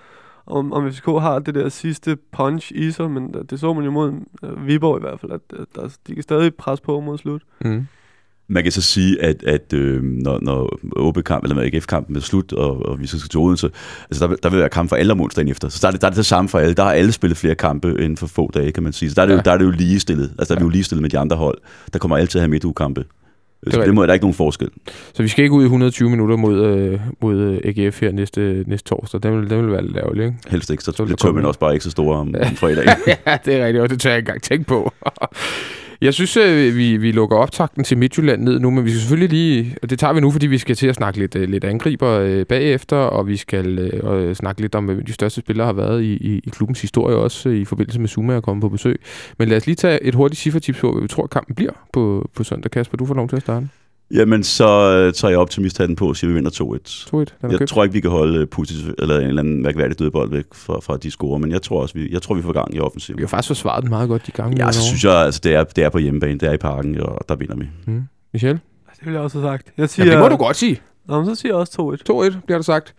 om, om FCK har det der sidste punch i sig, men det så man jo mod øh, Viborg i hvert fald, at der, de kan stadig presse på mod slut. Mm. Man kan så sige, at, at øh, når, når OB-kamp, eller AGF-kampen er slut, og, og vi så skal til Odense, altså der, vil- der vil være kamp for alle om onsdagen efter. Så der er, det, der er det det samme for alle. Der har alle spillet flere kampe inden for få dage, kan man sige. Så der er det, Ja. jo, der er det jo ligestillet. Altså der er vi jo ligestillet med de andre hold. Der kommer alle til at have midtugekampe. Så rigtigt. det må der er ikke nogen forskel. Så vi skal ikke ud i 120 minutter mod, øh, mod øh, AGF her næste, næste torsdag. Den vil, den vil være lidt ærgerlig, ikke? Helst ikke, så, Så bliver tømmen en- også bare ikke så store om, om fredagen. ja, det er rigtigt, og det tør jeg ikke engang tænke på. Jeg synes, øh, vi, vi lukker optakten til Midtjylland ned nu, men vi skal selvfølgelig lige, og det tager vi nu, fordi vi skal til at snakke lidt, øh, lidt angriber øh, bagefter, og vi skal øh, øh, snakke lidt om, hvem de største spillere har været i, i, i klubbens historie, også øh, i forbindelse med Zuma at komme på besøg. Men lad os lige tage et hurtigt cifretips på, hvad vi tror, kampen bliver på, på søndag. Kasper, du får lov til at starte. Jamen, så øh, tager jeg optimisthatten på og siger, at vi vinder 2-1. 2-1, den er Jeg købt. tror ikke, vi kan holde øh, Putin eller en eller anden mærkværdig dødbold væk fra, fra de score, men jeg tror også, vi, jeg tror, vi får gang i offensiven. Vi har faktisk forsvaret den meget godt de gange. Ja, så været synes jeg, altså, det er, det er på hjemmebane, det er i parken, og der vinder vi. Mm. Michel? Det vil jeg også have sagt. Jeg siger, Ja, det må du godt sige. Nå, men så siger jeg også 2-1. 2-1, bliver der sagt.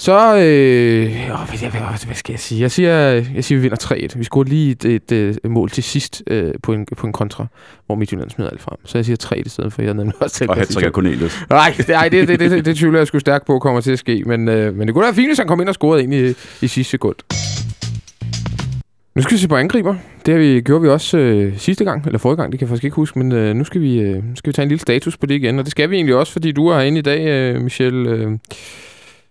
Så, øh, åh, hvad, hvad, hvad, skal jeg sige? Jeg siger, jeg siger vi vinder 3-1. Vi scorede lige et, et, et mål til sidst øh, på, en, på en kontra, hvor Midtjylland smider alt frem. Så jeg siger 3 i stedet for, jeg havde nemlig også tænkt Og hat af. Cornelius. Nej, det, nej det, det, det, det, det tvivler jeg sgu stærkt på kommer til at ske. Men, øh, men det kunne være fint, hvis han kom ind og scorede ind i, i sidste sekund. Nu skal vi se på angriber. Det har vi, gjorde vi også øh, sidste gang, eller forrige gang, det kan jeg faktisk ikke huske, men øh, nu skal vi, øh, nu skal vi tage en lille status på det igen, og det skal vi egentlig også, fordi du er herinde i dag, øh, Michel. Øh,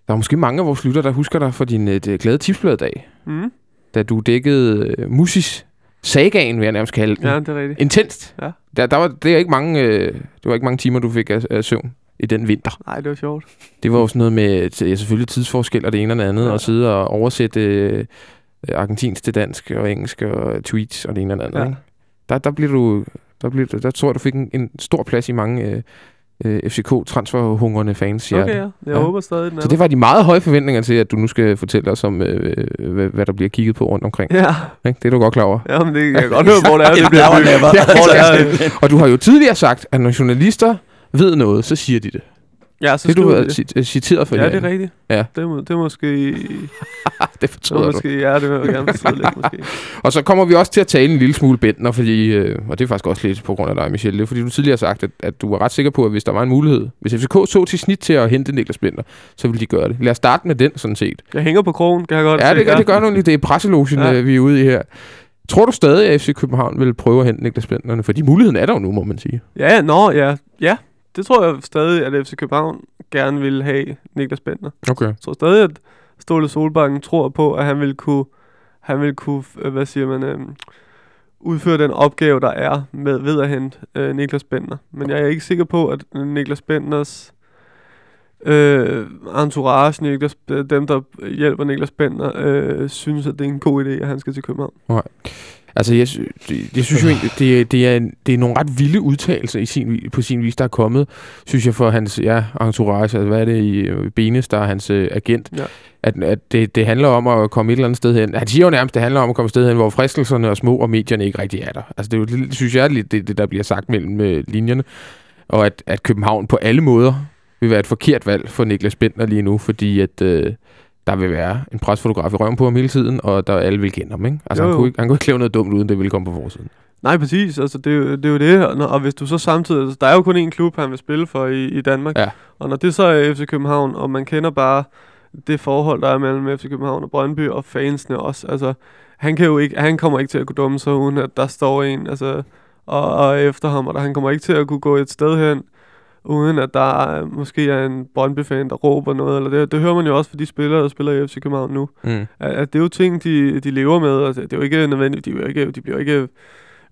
der er måske mange af vores lytter, der husker dig for din øh, det glade tipsblad-dag, Mm. da du dækkede øh, Musis sagaen, vil jeg nærmest kalde den. Ja, det er rigtigt. Intenst. Ja. Der, der var, det, er ikke mange, øh, det var ikke mange timer, du fik af, af søvn i den vinter. Nej, det var sjovt. Det var jo sådan noget med ja, selvfølgelig tidsforskel og det ene og det andet, ja. Og sidde og oversætte øh, argentinsk til dansk og engelsk og tweets og det ene og det andet. Ja. Ikke? Der, der, bliver du, der, du- der tror jeg, du fik en, en stor plads i mange øh, øh, FCK-transferhungrende fans hjerte. Okay, ja. Jeg Ja. håber stadig, den Så det var de meget høje forventninger til, at du nu skal fortælle os om, øh, hvad, hvad der bliver kigget på rundt omkring. Ja, Ikke? Det er du godt klar over. ja men det kan jeg godt høre, hvor det er, det Det bliver. Ja, Hvor det er Og du har jo tidligere sagt, at når journalister ved noget, så siger de det. Ja, så det du har det. cit- øh, citeret for Ja, det er rigtigt. Ja. Det, må, det er måske... det Det fortryder er du. måske ja, det vil jeg gerne forstå lidt, måske. Og så kommer vi også til at tale en lille smule Bentner, fordi, øh, og det er faktisk også lidt på grund af dig, Michelle, det er fordi du tidligere har sagt, at, at du var ret sikker på, at hvis der var en mulighed, hvis FCK så til snit til at hente Niklas Bentner, så ville de gøre det. Lad os starte med den, sådan set. Jeg hænger på krogen, kan jeg godt Ja, det, gør, det gør nu lige. Det er presselogen, Ja. ja. vi er ude i her. Tror du stadig, at FC København vil prøve at hente Niklas Bentner? Fordi muligheden er der jo nu, må man sige. Ja, nå, ja. Ja, det tror jeg stadig, at FC København gerne vil have Niklas Bentner. Okay. Jeg tror stadig, at Ståle Solbakken tror på, at han vil kunne, han vil kunne øh, hvad siger man, øhm, udføre den opgave, der er med ved at hente øh, Niklas Bentner. Men jeg er ikke sikker på, at Niklas Bentners øh, entourage, Niklas, øh, dem der hjælper Niklas Bentner, øh, synes, at det er en god idé, at han skal til København. Altså, jeg, det, synes jo egentlig, det, er- det, er, det er nogle ret vilde udtalelser i sin, på sin vis, der er kommet, synes jeg, for hans ja, entourage. Altså, hvad er det i øh, Benes, der er hans øh, agent? Ja. At, at det, det handler om at komme et eller andet sted hen. Han siger jo nærmest, det handler om at komme et sted hen, hvor fristelserne er små, og medierne ikke rigtig er der. Altså, det, er jo, synes jeg er lidt det, det, der bliver sagt mellem øh, linjerne. Og at, at København på alle måder vil være et forkert valg for Niklas Bentner lige nu, fordi at... Øh, der vil være en presfotograf i røven på ham hele tiden, og der alle vil kende ham, ikke? Altså, Jo, han kunne, ikke, han kunne ikke lave noget dumt, uden det ville komme på forsiden. Nej, præcis. Altså, det, er jo- det er jo det. Og, når, og hvis du så samtidig... Altså, der er jo kun én klub, han vil spille for i, i Danmark. Ja. Og når det så er FC København, og man kender bare det forhold, der er mellem FC København og Brøndby og fansene også. Altså, han, kan jo ikke, han kommer ikke til at kunne dumme sig, uden at der står en altså, og, og efter ham. Og der, han kommer ikke til at kunne gå et sted hen, uden at der er, måske er en Brøndby-fan, der råber noget. Eller det, det hører man jo også for de spillere, der spiller i FC København nu. Mm. at, at det er jo ting, de, de lever med. Altså, det er jo ikke nødvendigt, de, er ikke, de bliver ikke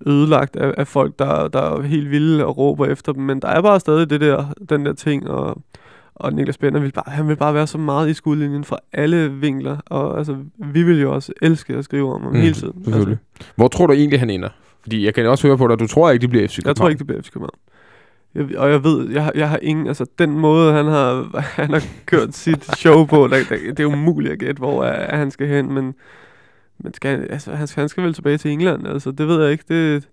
ødelagt af, af folk, der, der er helt vilde og råber efter dem, men der er bare stadig det der, den der ting, og, og Niklas Bender vil bare, han vil bare være så meget i skudlinjen fra alle vinkler, og altså, vi vil jo også elske at skrive om ham Mm, hele tiden. Selvfølgelig. Hvor tror du egentlig, han ender? Fordi jeg kan også høre på dig, at du tror ikke, det bliver FC Altså, jeg tror ikke, det bliver FC København. Jeg, og jeg ved, jeg, jeg har ingen, altså den måde, han har, han har kørt sit show på, der, der, det er umuligt at gætte, hvor er, han skal hen, men, men skal, altså, han, skal, han skal vel tilbage til England, altså det ved jeg ikke, det,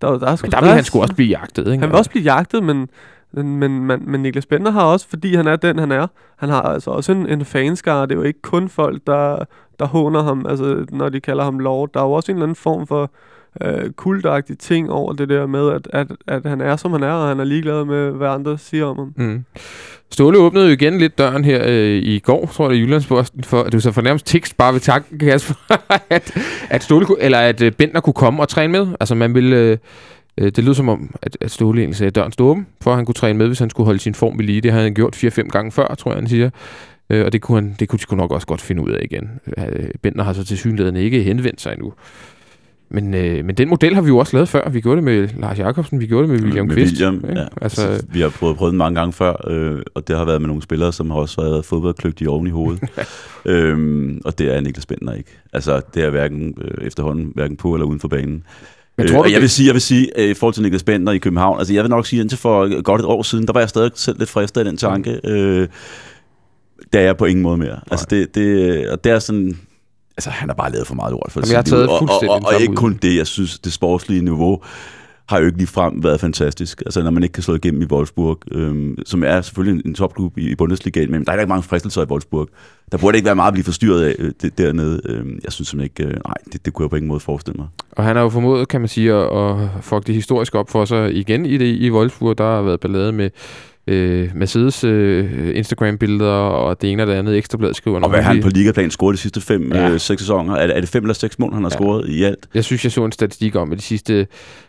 der, der er sgu Men der vil han sgu også blive jagtet, ikke? han vil også blive jagtet, men, men, men, men, men Niklas Bender har også, fordi han er den, han er, han har altså også en, en fanskare. Det er jo ikke kun folk, der, der håner ham, altså når de kalder ham Lord. Der er jo også en eller anden form for øh, kultagtig ting over det der med, at, at, at han er, som han er, og han er ligeglad med, hvad andre siger om ham. Mm. Ståle åbnede jo igen lidt døren her øh, i går, tror jeg, det i Jyllandsposten, for at du så fornærmest tekst bare ved tanken, Kasper, at, at, Ståle, kunne- eller at øh, Bender kunne komme og træne med. Altså man ville, øh, øh, det lød som om, at, at Ståle egentlig sagde, at døren stod åben, for at han kunne træne med, hvis han skulle holde sin form i lige. Det havde han gjort 4-5 gange før, tror jeg, han siger. Øh, og det kunne, han, det kunne de nok også godt finde ud af igen. Øh, Bender har så til synligheden ikke henvendt sig endnu. Men, øh, men den model har vi jo også lavet før. Vi gjorde det med Lars Jakobsen, vi gjorde det med William med Kvist. William, ikke? ja. Altså, Altså, vi har prøvet, prøvet den mange gange før, øh, og det har været med nogle spillere, som har også været fodboldkløgtige oven i hovedet. øhm, og det er Niklas Bentner ikke. Altså, det er hverken øh, efterhånden, hverken på eller uden for banen. Men Øh, tror du, jeg det- vil sige, jeg vil sige øh, i forhold til Niklas Bentner i København, altså jeg vil nok sige, indtil for godt et år siden, der var jeg stadig selv lidt fristet af den tanke. Øh, det er jeg på ingen måde mere. Altså det, det, og det er sådan, altså han har bare lavet for meget lort for Jamen, jeg har taget og, og, og, og, ikke kun det, jeg synes, det sportslige niveau har jo ikke ligefrem været fantastisk. Altså når man ikke kan slå igennem i Wolfsburg, øhm, som er selvfølgelig en, en topklub i, i Bundesligaen, men der er ikke mange fristelser i Wolfsburg. Der burde ikke være meget at blive forstyrret af øh, det, dernede. Øhm, jeg synes simpelthen ikke, øh, nej, det, det kunne jeg på ingen måde forestille mig. Og han har jo formået, kan man sige, at, at fuck det historisk op for sig igen i det i Wolfsburg. Der har været ballade med øh, Mercedes øh, Instagram-billeder, og det ene og det andet ekstrablad skriver. Og hvad han på ligaplan scoret de sidste fem, Ja. øh, seks sæsoner? Er, det- er det fem eller seks mål, han har ja. scoret i alt? Jeg synes, jeg så en statistik om, at de sidste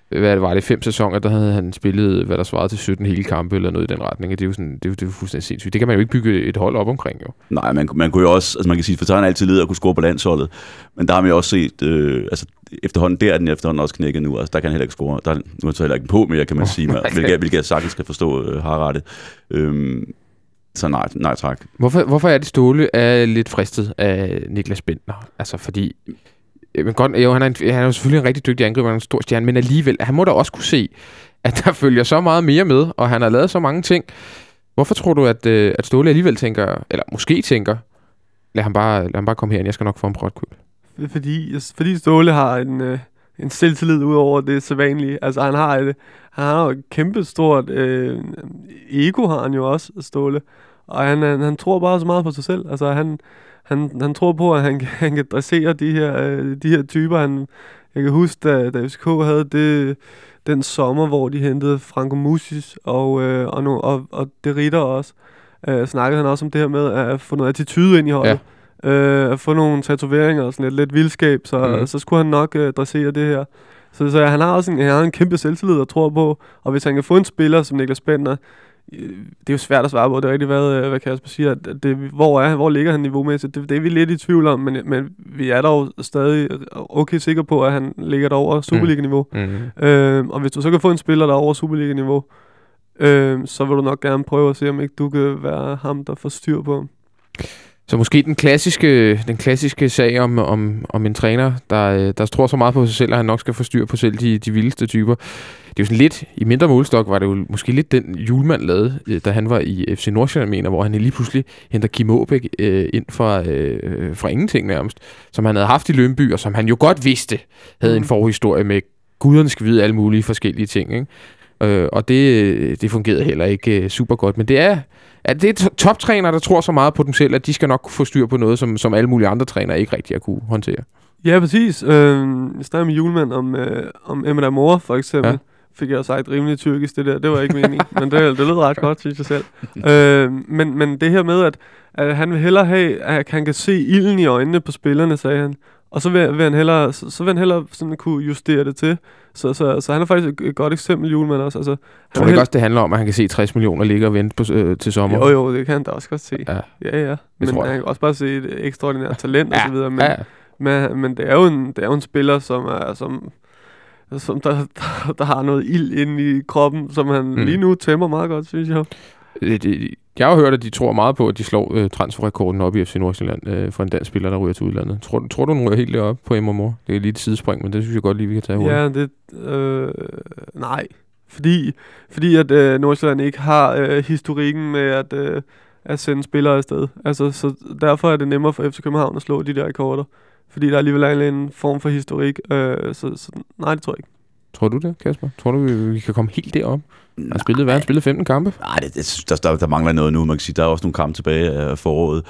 hvad det var det, fem sæsoner, der havde han spillet, hvad der svarede til 17 hele kampe, eller noget i den retning. Og det er jo, sådan, det er jo, det er jo fuldstændig sindssygt. Det kan man jo ikke bygge et hold op omkring, jo. Nej, man, man kunne jo også, altså man kan sige, for så har han altid ledet at kunne score på landsholdet. Men der har man jo også set, øh, altså efterhånden, der er den efterhånden også knækket nu. Altså der kan han heller ikke score. Der, er- nu er så heller ikke på mere, kan man sige, men, hvilket, hvilket jeg sagtens skal forstå øh, har rette. Øhm, så nej, nej tak. Hvorfor, hvorfor er det Ståle er lidt fristet af Niklas Bentner? Altså fordi... Men godt, jo, han, er en, han er jo selvfølgelig en rigtig dygtig angriber, han er en stor stjerne, men alligevel, han må da også kunne se, at der følger så meget mere med, og han har lavet så mange ting. Hvorfor tror du, at, øh, at Ståle alligevel tænker, eller måske tænker, lad ham bare, lad ham bare komme her, jeg skal nok få en brødkøb. Fordi, fordi Ståle har en, øh, en selvtillid ud over det sædvanlige. Altså han har et, han har jo et kæmpe stort øh, ego, har han jo også, Ståle. Og han, han, han tror bare så meget på sig selv. Altså han, han, han tror på, at han, kan- han kan dressere de her, øh, de her typer. Han, jeg kan huske, da, da FCK havde det, den sommer, hvor de hentede Franco Musis og, øh, og, no, og, og det Ritter også. Øh, snakkede han også om det her med at få noget attitude ind i holdet. Ja. Øh, at få nogle tatoveringer og sådan lidt, lidt vildskab, så, mm. så skulle han nok øh, dressere det her. Så, så han har også en, han har en kæmpe selvtillid og tror på, og hvis han kan få en spiller som Niklas Bentner, øh, det er jo svært at svare på, det er rigtig, hvad, øh, hvad Kasper siger, det, hvor, er, hvor ligger han niveaumæssigt, det, det er vi lidt i tvivl om, men, men vi er dog stadig okay sikre på, at han ligger derover Superliga-niveau. Mm. Øh, og hvis du så kan få en spiller, der er over Superliga-niveau, øh, så vil du nok gerne prøve at se, om ikke du kan være ham, der får styr på ham. Så måske den klassiske, den klassiske sag om, om, om en træner, der, øh, der tror så meget på sig selv, at han nok skal få styr på selv de, de vildeste typer. Det er jo sådan lidt, i mindre målstok var det jo måske lidt den julemand lavede, øh, da han var i FC Nordsjælland, mener, hvor han lige pludselig henter Kim Aabæk øh, ind fra, øh, fra ingenting nærmest, som han havde haft i Lønby, og som han jo godt vidste havde mm. en forhistorie med guderne skal vide alle mulige forskellige ting. Ikke? Øh, og det, det fungerede heller ikke øh, super godt. Men det er, at det er toptræner, der tror så meget på dem selv, at de skal nok kunne få styr på noget, som, som alle mulige andre trænere ikke rigtig har kunne håndtere. Ja, præcis. Øh, jeg snakker med julemand om, øh, om Emma Mor, for eksempel. Ja. Fik jeg sagt rimelig tyrkisk, det der. Det var ikke meningen, men det, det lød ret godt, synes jeg selv. øh, men, men det her med, at, at han vil hellere have, at han kan se ilden i øjnene på spillerne, sagde han. Og så vil, vil han hellere, så, så vil han hellere sådan kunne justere det til. Så, så, så han er faktisk et godt eksempel, julemand også. Altså, han Tror du ikke også, det handler om, at han kan se 60 millioner ligge og vente på, øh, til sommer? Jo, jo, det kan han da også godt se. Ja, ja. ja. Men han kan også bare se et ekstraordinært talent ja. og så videre. Men, ja. men, men det, er jo en, det er jo en spiller, som er... Som, som der, der, der har noget ild inde i kroppen, som han mm. lige nu tæmmer meget godt, synes jeg. Det, det, jeg har hørt, at de tror meget på, at de slår øh, transferrekorden op i FC Nordsjælland øh, for en dansk spiller, der ryger til udlandet. Tror, tror du, den ryger helt deroppe på MMO? Det er lige et sidespring, men det synes jeg godt lige, vi kan tage hurtigt. Ja, det... Øh, nej. Fordi, fordi at øh, Nordsjælland ikke har øh, historikken med at, øh, at sende spillere afsted. Altså, så derfor er det nemmere for FC København at slå de der rekorder. Fordi der alligevel er en form for historik. Øh, så, så nej, det tror jeg ikke. Tror du det, Kasper? Tror du, vi, vi kan komme helt derop? Han har spillet, hvad? Han spillet 15 kampe? Nej, det, det, der, der, der mangler noget nu. Man kan sige, der er også nogle kampe tilbage af foråret.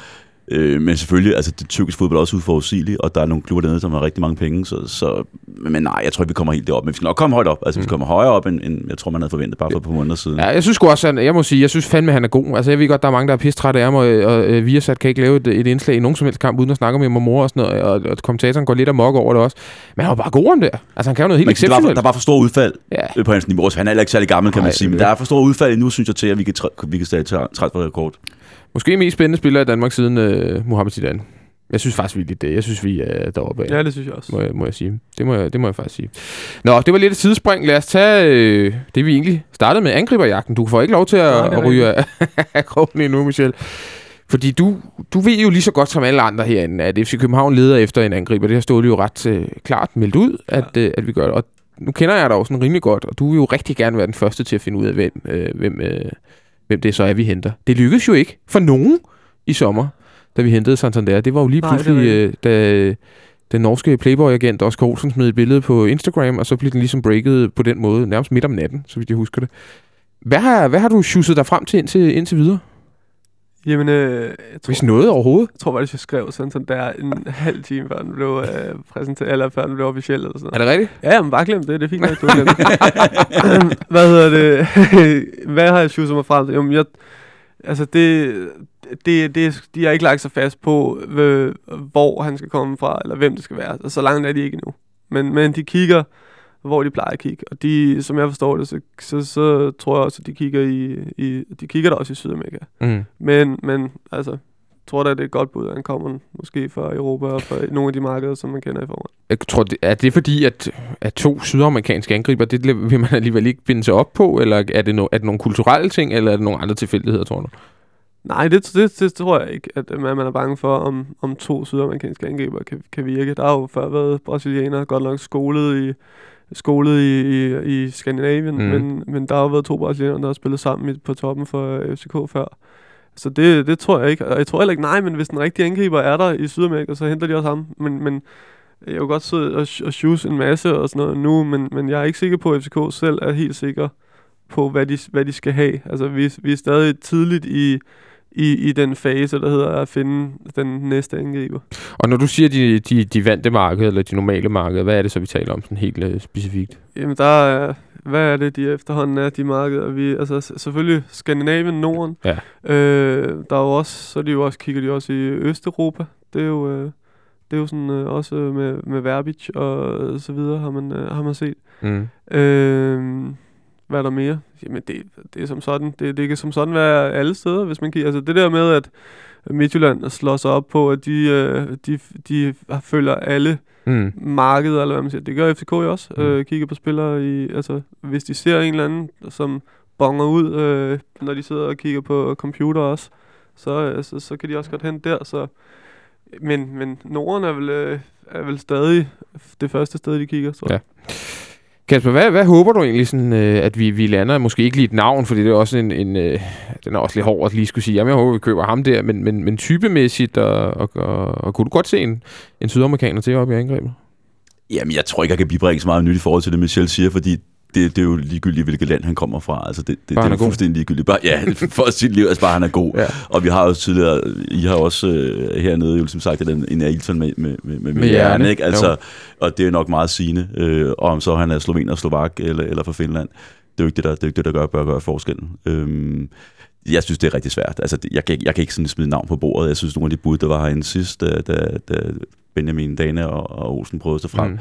Øh, men selvfølgelig, altså det tyrkiske fodbold er også udforudsigeligt, og der er nogle klubber dernede, som har rigtig mange penge, så, så men nej, jeg tror ikke, vi kommer helt derop, men vi skal nok komme højt op. Altså, mm. vi kommer højere op, end, end jeg tror, man havde forventet bare for et par måneder siden. Ja, jeg synes også, at, jeg må sige, jeg synes fandme, at han er god. Altså, jeg ved godt, der er mange, der er pistrætte af ham, og, og uh, Viasat kan ikke lave et, et, indslag i nogen som helst kamp, uden at snakke med mor og sådan noget, og, og kommentatoren går lidt amok over det også. Men han var bare god om det. Altså, han kan jo noget helt exceptionelt. Der, der er bare for stor udfald ja. på hans niveau, så han er ikke særlig gammel, kan nej, man sige, men der er for stor udfald nu, synes jeg, til, at vi kan, vi kan stille rekord. Måske mest spændende spiller i Danmark siden uh, Mohamed Zidane. Jeg synes faktisk, vi lidt det. Jeg synes, vi er deroppe af. Ja, det synes jeg også. Må jeg, må jeg sige. Det må jeg, det må jeg faktisk sige. Nå, det var lidt et sidespring. Lad os tage øh, det, vi egentlig startede med, angriberjagten. Du får ikke lov til at, Nej, at ryge af krogen endnu, Michel. Fordi du, du ved jo lige så godt som alle andre herinde, at FC København leder efter en angriber. Det har stået jo ret øh, klart meldt ud, at, ja. øh, at vi gør det. Og nu kender jeg dig også sådan rimelig godt, og du vil jo rigtig gerne være den første til at finde ud af, hvem, øh, hvem, øh, hvem det så er, vi henter. Det lykkedes jo ikke for nogen i sommer da vi hentede Santander. Det var jo lige pludselig, Nej, øh, da den norske Playboy-agent Oscar Olsen smed et billede på Instagram, og så blev den ligesom breaket på den måde, nærmest midt om natten, så vidt jeg husker det. Hvad har, hvad har du sjusset dig frem til indtil, indtil videre? Jamen, øh, jeg tror, Hvis noget overhovedet? Jeg tror faktisk, jeg skrev sådan, sådan der en halv time, før den blev øh, præsenteret, eller før den blev officiel. Eller sådan Er det rigtigt? Ja, men bare glem det. Det er fint, at du Hvad hedder det? Hvad har jeg sjusset mig frem til? Jamen, jeg, altså det, det, det, de har ikke lagt sig fast på, øh, hvor han skal komme fra, eller hvem det skal være. Altså, så langt er de ikke endnu. Men, men de kigger, hvor de plejer at kigge. Og de, som jeg forstår det, så, så, så tror jeg også, at de kigger, i, i, de kigger der også i Sydamerika. Mm. Men, men altså, tror da, det er et godt bud, at han kommer måske fra Europa og fra nogle af de markeder, som man kender i forvejen. Jeg tror, det, er det fordi, at, at to sydamerikanske angriber, det vil man alligevel ikke binde sig op på, eller er det, no, er det nogle kulturelle ting, eller er det nogle andre tilfældigheder, tror du? Nej, det, det, det tror jeg ikke, at man er bange for, om, om to sydamerikanske angriber kan, kan virke. Der har jo før været brasilianere godt nok skolet i, skolet i, i, i Skandinavien, mm. men, men der har jo været to brasilianere, der har spillet sammen på toppen for FCK før. Så det, det tror jeg ikke. Og jeg tror heller ikke, nej, men hvis den rigtige angriber er der i Sydamerika, så henter de også ham. Men, men jeg vil godt sidde og, og shoes en masse og sådan noget nu, men, men jeg er ikke sikker på, at FCK selv er helt sikker på, hvad de, hvad de skal have. Altså, vi, vi er stadig tidligt i, i, i den fase, der hedder at finde den næste angriber. Og når du siger de, de, de vante marked, eller de normale markeder, hvad er det så, vi taler om sådan helt uh, specifikt? Jamen, der er, hvad er det, de efterhånden er, de markeder? Vi, altså, selvfølgelig Skandinavien, Norden. Ja. Øh, der er jo også, så de jo også, kigger de også i Østeuropa. Det er jo, øh, det er jo sådan øh, også med, med Verbic og så videre, har man, øh, har man set. Mm. Øh, hvad er der mere? Jamen, det, det er som sådan. Det, det kan som sådan være alle steder, hvis man kan. Altså, det der med, at Midtjylland slår sig op på, at de, øh, de, de følger alle mm. markeder, eller hvad man siger. Det gør FCK jo også. Mm. Øh, kigger på spillere i, altså, hvis de ser en eller anden, som bonger ud, øh, når de sidder og kigger på computer også, så, øh, så, så kan de også godt hente der. Så. Men, men Norden er vel, øh, er vel stadig det første sted, de kigger. Så. Ja. Kasper, hvad, hvad håber du egentlig, sådan, øh, at vi, vi lander? Måske ikke lige et navn, fordi det er også en, en øh, den er også lidt hård at lige skulle sige, jamen jeg håber, vi køber ham der, men, men, men typemæssigt, og, og, og, og kunne du godt se en, en sydamerikaner til op i angrebet? Jamen, jeg tror ikke, jeg kan bibringe så meget nyt i forhold til det, Michel siger, fordi det, det er jo ligegyldigt, hvilket land han kommer fra. Altså, det, det, det er, er fuldstændig ligegyldigt. Bare, ja, for sit liv, altså bare han er god. Ja. Og vi har jo tidligere, I har også øh, hernede jo som sagt, en, en Ailton med, med, med, med, med hjerne, ikke? Altså, og det er nok meget sigende, øh, om så han er slovener, slovak eller, eller fra Finland. Det er jo ikke det, der, det, er ikke det, der gør, bør gøre forskellen. Øhm, jeg synes, det er rigtig svært. Altså, jeg, kan, jeg kan ikke sådan smide navn på bordet. Jeg synes, nogle af de bud, der var herinde sidst, da, da, da Benjamin Dane og, og Olsen prøvede sig frem, mm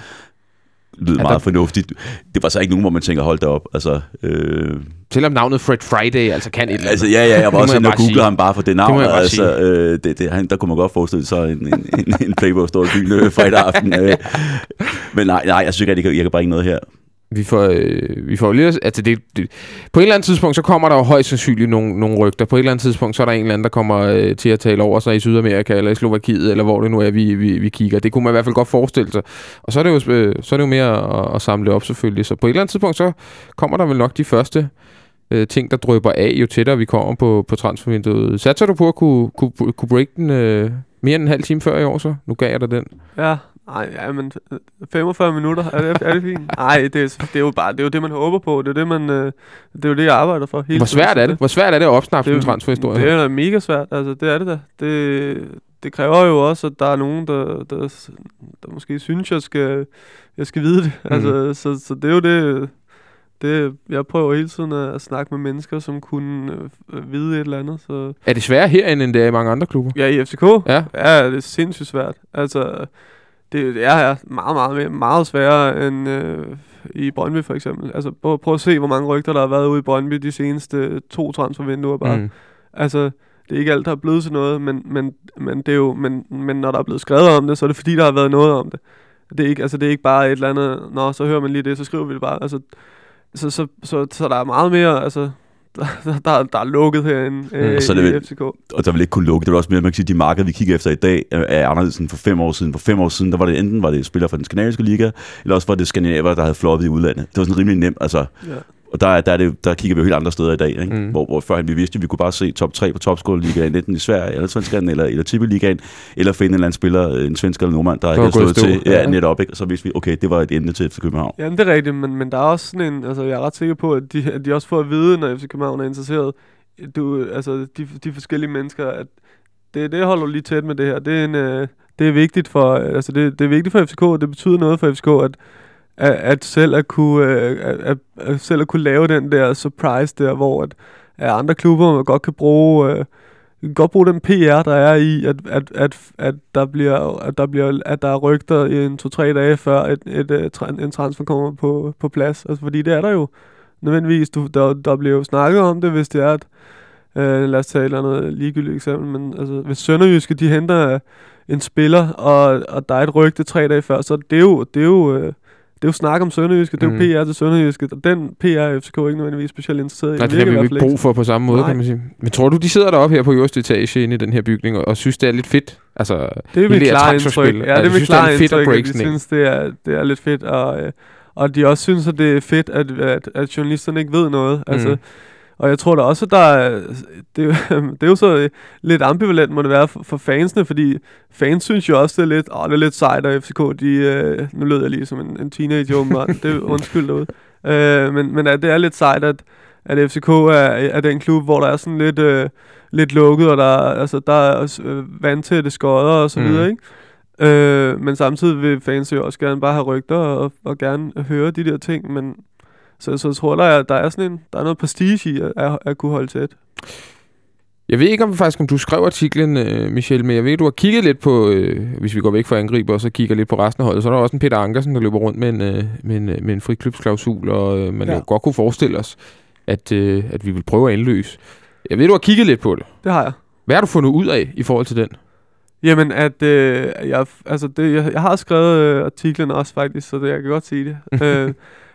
lyder ja, meget der... fornuftigt. Det var så ikke nogen, hvor man tænker, hold da op. Altså, øh... Selvom navnet Fred Friday altså kan et eller andet. Altså, ja, ja, jeg var også inde og google ham bare for det navn. Det altså, øh, det, det, han, der kunne man godt forestille sig en, en, en, en playboy står i byen øh, fredag aften. Øh. Men nej, nej, jeg synes ikke, at jeg jeg kan bringe noget her. Vi får, øh, vi får lidt... Altså det, det, på et eller andet tidspunkt, så kommer der jo højst sandsynligt nogle, nogle rygter. På et eller andet tidspunkt, så er der en eller anden, der kommer øh, til at tale over sig i Sydamerika, eller i Slovakiet, eller hvor det nu er, vi, vi, vi kigger. Det kunne man i hvert fald godt forestille sig. Og så er det jo, øh, så er det jo mere at, at samle op selvfølgelig. Så på et eller andet tidspunkt, så kommer der vel nok de første øh, ting, der drøber af, jo tættere vi kommer på, på transfervinduet. Satser du på at kunne, kunne, kunne break den øh, mere end en halv time før i år så? Nu gav jeg dig den. Ja, Nej, ja, men 45 minutter, er det, er det fint? Nej, det, er, det, er jo bare det, er jo det, man håber på. Det er det, man, øh, det, er jo det jeg arbejder for. Hele Hvor svært er det? Hvor svært er det at opsnappe en transferhistorie? Det er mega svært, altså det er det da. Det, det kræver jo også, at der er nogen, der, der, der måske synes, jeg skal, jeg skal vide det. Mm. Altså, så, så det er jo det, det, jeg prøver hele tiden at, at snakke med mennesker, som kunne øh, vide et eller andet. Så. Er det sværere herinde, end det er i mange andre klubber? Ja, i FCK? Ja. Ja, det er sindssygt svært. Altså, det er meget, meget, meget sværere end øh, i Brøndby for eksempel. Altså prøv, prøv at se, hvor mange rygter, der har været ude i Brøndby de seneste to transfervinduer bare. Mm. Altså, det er ikke alt, der er blevet til noget, men, men, men, det er jo, men, men når der er blevet skrevet om det, så er det fordi, der har været noget om det. Det er ikke, altså, det er ikke bare et eller andet, nå, så hører man lige det, så skriver vi det bare. Altså, så, så, så, så der er meget mere, altså, der, der, der er lukket herinde mm. øh, så det vil, FCK. Og der vil ikke kunne lukke. Det er også mere, man kan sige, de markeder, vi kigger efter i dag, er anderledes end for fem år siden. For fem år siden, der var det enten var det spillere fra den skandinaviske liga, eller også var det skandinaver, der havde floppet i udlandet. Det var sådan rimelig nemt. Altså, ja. Og der, der, er det, der kigger vi jo helt andre steder i dag, ikke? Mm. Hvor, hvor før vi vidste, at vi kunne bare se top 3 på topskoleligaen, enten i Sverige, eller Svenskan, eller, eller Tippeligaen, eller finde en eller anden spiller, en svensk eller nordmand, der ikke har stået til ja, ja. netop, ikke? så vidste vi, okay, det var et ende til FC København. Ja, det er rigtigt, men, men der er også sådan en, altså jeg er ret sikker på, at de, at de også får at vide, når FC København er interesseret, du, altså de, de forskellige mennesker, at det, det holder du lige tæt med det her. Det er, en, øh, det er vigtigt for, altså det, det er vigtigt for FCK, og det betyder noget for FCK, at, at, at selv at kunne, øh, at, at, selv at kunne lave den der surprise der, hvor at, at andre klubber godt kan bruge, øh, godt bruge den PR, der er i, at, at, at, at, der, bliver, at, der, bliver, at der er rygter i en to-tre dage, før et, et, øh, et, en transfer kommer på, på plads. Altså, fordi det er der jo nødvendigvis. Du, der, der bliver jo snakket om det, hvis det er, at Øh, lad os tage et eller andet ligegyldigt eksempel, men altså, hvis Sønderjyske, de henter en spiller, og, og der er et rygte tre dage før, så det er jo, det er jo, øh, det er jo snak om Sønderjyske, det er jo mm. PR til Sønderjyske, og den PR er FCK ikke nødvendigvis specielt interesseret i. Nej, det har vi ikke brug for på samme måde, Nej. kan man sige. Men tror du, de sidder deroppe her på øverste etage inde i den her bygning, og, og synes, det er lidt fedt? Altså, det er mit klare indtryk. Ja, det er mit klare indtryk, at de synes, det er, det er lidt fedt, og, øh, og de også synes, at det er fedt, at, at, at journalisterne ikke ved noget. Altså, mm. Og jeg tror da også, at der er, det, det er jo så lidt ambivalent, må det være for, for fansene, fordi fans synes jo også, det er lidt, åh, det er lidt sejt, at FCK, de, øh, nu lød jeg lige som en, en teenager, åbenbart, det er undskyld derude. Øh, men, men at det er lidt sejt, at, at FCK er, er den klub, hvor der er sådan lidt, øh, lidt lukket, og der, altså, der er øh, vand til det skodder og så mm. videre, ikke? Øh, men samtidig vil fans jo også gerne bare have rygter og, og gerne høre de der ting, men så, så jeg tror, der er, der er sådan en, der er noget prestige i at, at, at kunne holde tæt. Jeg ved ikke om faktisk, om du skrev artiklen, øh, Michel, men jeg ved, at du har kigget lidt på, øh, hvis vi går væk fra angriber, og så kigger lidt på resten af holdet, så er der også en Peter Ankersen, der løber rundt med en, øh, med en, med en friklubsklausul, og øh, man ja. jo godt kunne forestille os, at, øh, at vi vil prøve at indløse. Jeg ved, du har kigget lidt på det. Det har jeg. Hvad har du fundet ud af i forhold til den? Jamen, at øh, jeg, altså det, jeg, jeg har skrevet øh, artiklen også faktisk, så det, jeg kan godt sige det. øh,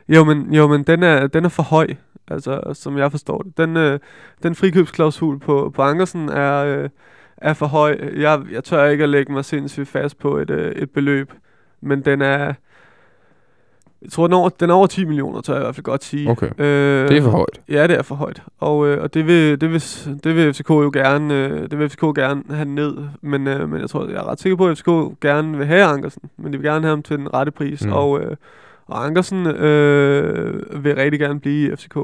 Jo, men, jo, men den, er, den er for høj, altså, som jeg forstår det. Den, øh, den frikøbsklausul på, på Ankersen er, øh, er for høj. Jeg, jeg tør ikke at lægge mig sindssygt fast på et, øh, et beløb, men den er... Jeg tror, den er, over, den er over 10 millioner, tør jeg i hvert fald godt sige. Okay. Øh, Det er for højt. Ja, det er for højt. Og, øh, og det, vil, det, vil, det vil FCK jo gerne, øh, det vil FCK gerne have ned. Men, øh, men jeg tror, jeg er ret sikker på, at FCK gerne vil have Ankersen. Men de vil gerne have ham til den rette pris. Mm. Og, øh, og Ankersen øh, vil rigtig gerne blive i FCK.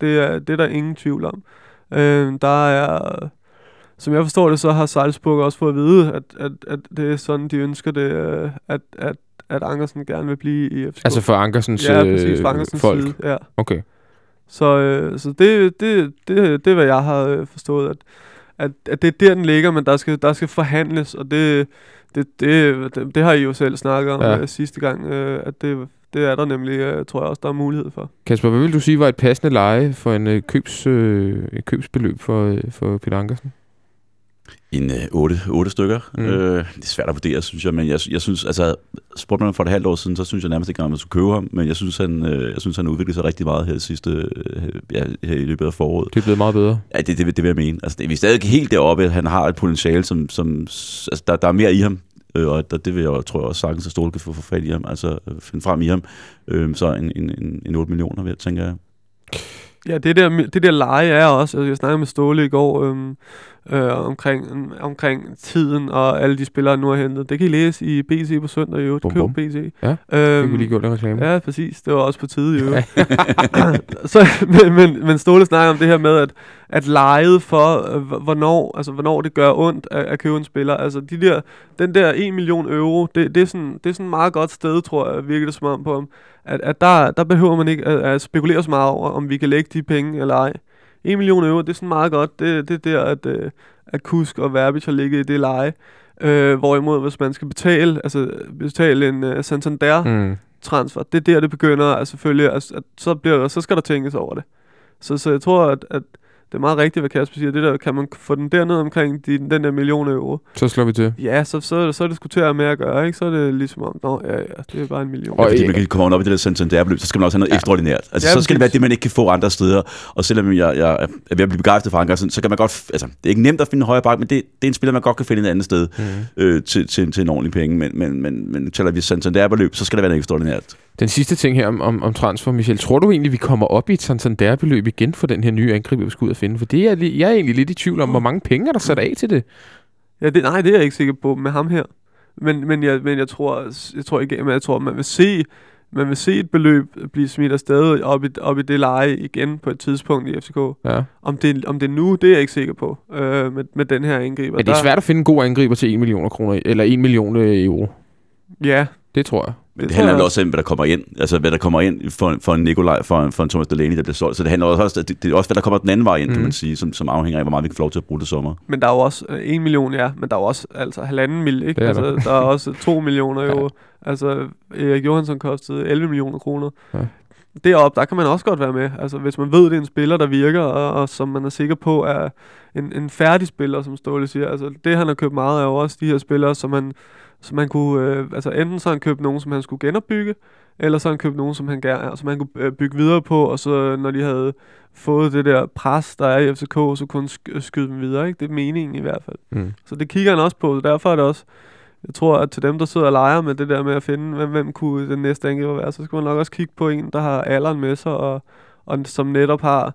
Det er, det er der ingen tvivl om. Øh, der er, som jeg forstår det, så har Salzburg også fået at vide, at, at, at det er sådan, de ønsker det, øh, at, at, at Ankersen gerne vil blive i FCK. Altså for Ankersens ja, øh, præcis, fra Ankersens folk. side. Ja. Okay. Så, øh, så det, det, det, det er, hvad jeg har øh, forstået, at, at, at det er der, den ligger, men der skal, der skal forhandles, og det, det, det, det, det har I jo selv snakket om Ja. sidste gang, øh, at det, det er der nemlig, øh, tror jeg også, der er mulighed for. Kasper, hvad vil du sige var et passende leje for en øh, købs, øh, et købsbeløb for, øh, for Peter Ankersen? En øh, otte, otte stykker. Mm. Øh, det er svært at vurdere, synes jeg, men jeg, jeg synes, altså, spurgte man for et halvt år siden, så synes jeg nærmest ikke, at man skulle købe ham, men jeg synes, han, øh, jeg synes, han udviklede sig rigtig meget her, det sidste, øh, ja, her i løbet af foråret. Det er blevet meget bedre. Ja, det, det, vil- det vil jeg mene. Altså, det, vi er stadig helt deroppe, at han har et potentiale, som, som altså, der, der er mere i ham, øh, og der, det vil jeg tror jeg også sagtens, at Ståle kan få for fat i ham, altså øh, finde frem i ham. Øh, så en, en, en, en 8 millioner, vil jeg tænker jeg. Ja, det der, det der leje er også, altså jeg snakkede med Ståle i går øhm, øh, omkring, omkring tiden og alle de spillere, nu har hentet. Det kan I læse i BC på søndag i øvrigt. Bum, Køb bum. BC. Ja, øhm, Fik vi lige gjort en reklame? Ja, præcis. Det var også på tide i øvrigt. så, men, men, men Ståle snakker om det her med, at, at lejet for, øh, hvornår, altså, hvornår det gør ondt at, at købe en spiller. Altså, de der, den der 1 million euro, det, det, er sådan, det er sådan et meget godt sted, tror jeg, virker det som om på ham. At, at der, der behøver man ikke at, at spekulere så meget over, om vi kan lægge de penge eller ej. 1 million euro, det er sådan meget godt. Det, det er der, at, øh, at Kusk og Verbic har ligget i det leje. Øh, hvorimod, hvis man skal betale, altså betale en uh, Santander, Mm. transfer. Det er der, det begynder at selvfølgelig, at, at så, bliver, der- så skal der tænkes over det. Så, så jeg tror, at, at det er meget rigtigt, hvad Kasper siger. Det der, kan man få den derned omkring de, den der million euro, Så slår vi til. ja, så, så, så er det sgu til at have med at gøre, ikke? Så er det ligesom om, nå, ja, ja, det er bare en million. Og- Og, fordi man kan komme op i det der Santander-beløb, så skal man også have noget Ja. ja. ekstraordinært. Altså, Ja, så skal det være det, man ikke kan få andre steder. Og selvom jeg, jeg er ved at blive begejstret for Ankersen, så kan man godt... Altså, det er ikke nemt at finde en højre bak, men det, det er en spiller, man godt kan finde et andet sted Mm. øh, til, til, til en ordentlig penge. Men, men, men, men taler vi Santander-beløb, så skal det være noget ekstraordinært. Den sidste ting her om, om, om transfer, Michel. Tror du egentlig, vi kommer op i et Santander-beløb igen for den her nye angriber, vi skal ud og finde? For det er, jeg er egentlig lidt i tvivl om, hvor mange penge er der sat af til det. Ja, det, nej, det er jeg ikke sikker på med ham her. Men, men, jeg, men jeg tror, jeg tror ikke, men jeg tror, man vil se, man vil se et beløb blive smidt afsted op i, op i det leje igen på et tidspunkt i FCK. Ja. Om det, om det nu, det er jeg ikke sikker på øh, med, med den her angriber. Men det er svært at finde en god angriber til 1 million kroner, eller 1 million øh, euro. Ja, Det tror jeg. Men Det det, handler jeg også om, hvad der kommer ind. Altså, hvad der kommer ind for, for en Nikolaj, for, en- for en Thomas Delaney, der bliver solgt. Så det handler også, det, det er også, hvad der kommer den anden vej ind, mm. Mhm. kan man sige, som, som afhænger af, hvor meget vi kan få lov til at bruge det sommer. Men der er jo også øh, 1 million, ja, men der er jo også altså halvanden mil, ikke? Er altså, der. der. er også 2 millioner Ja. jo. Altså, Erik Johansson kostede 11 millioner kroner. Ja. Deroppe, der kan man også godt være med. Altså, hvis man ved, det er en spiller, der virker, og, og som man er sikker på er en, en færdig spiller, som Ståle siger. Altså, det han har købt meget af, er jo også de her spillere, som man, som man kunne... Øh, altså, enten så han købt nogen, som han skulle genopbygge, eller så han købt nogen, som han, gerne, som han kunne øh, bygge videre på, og så når de havde fået det der pres, der er i FCK, så kunne han sk- skyde dem videre. Ikke? Det er meningen i hvert fald. Mm. Så det kigger han også på, så derfor er det også, jeg tror, at til dem, der sidder og leger med det der med at finde, hvem, hvem kunne den næste angriber være, så skal man nok også kigge på en, der har alderen med sig, og, og som netop har,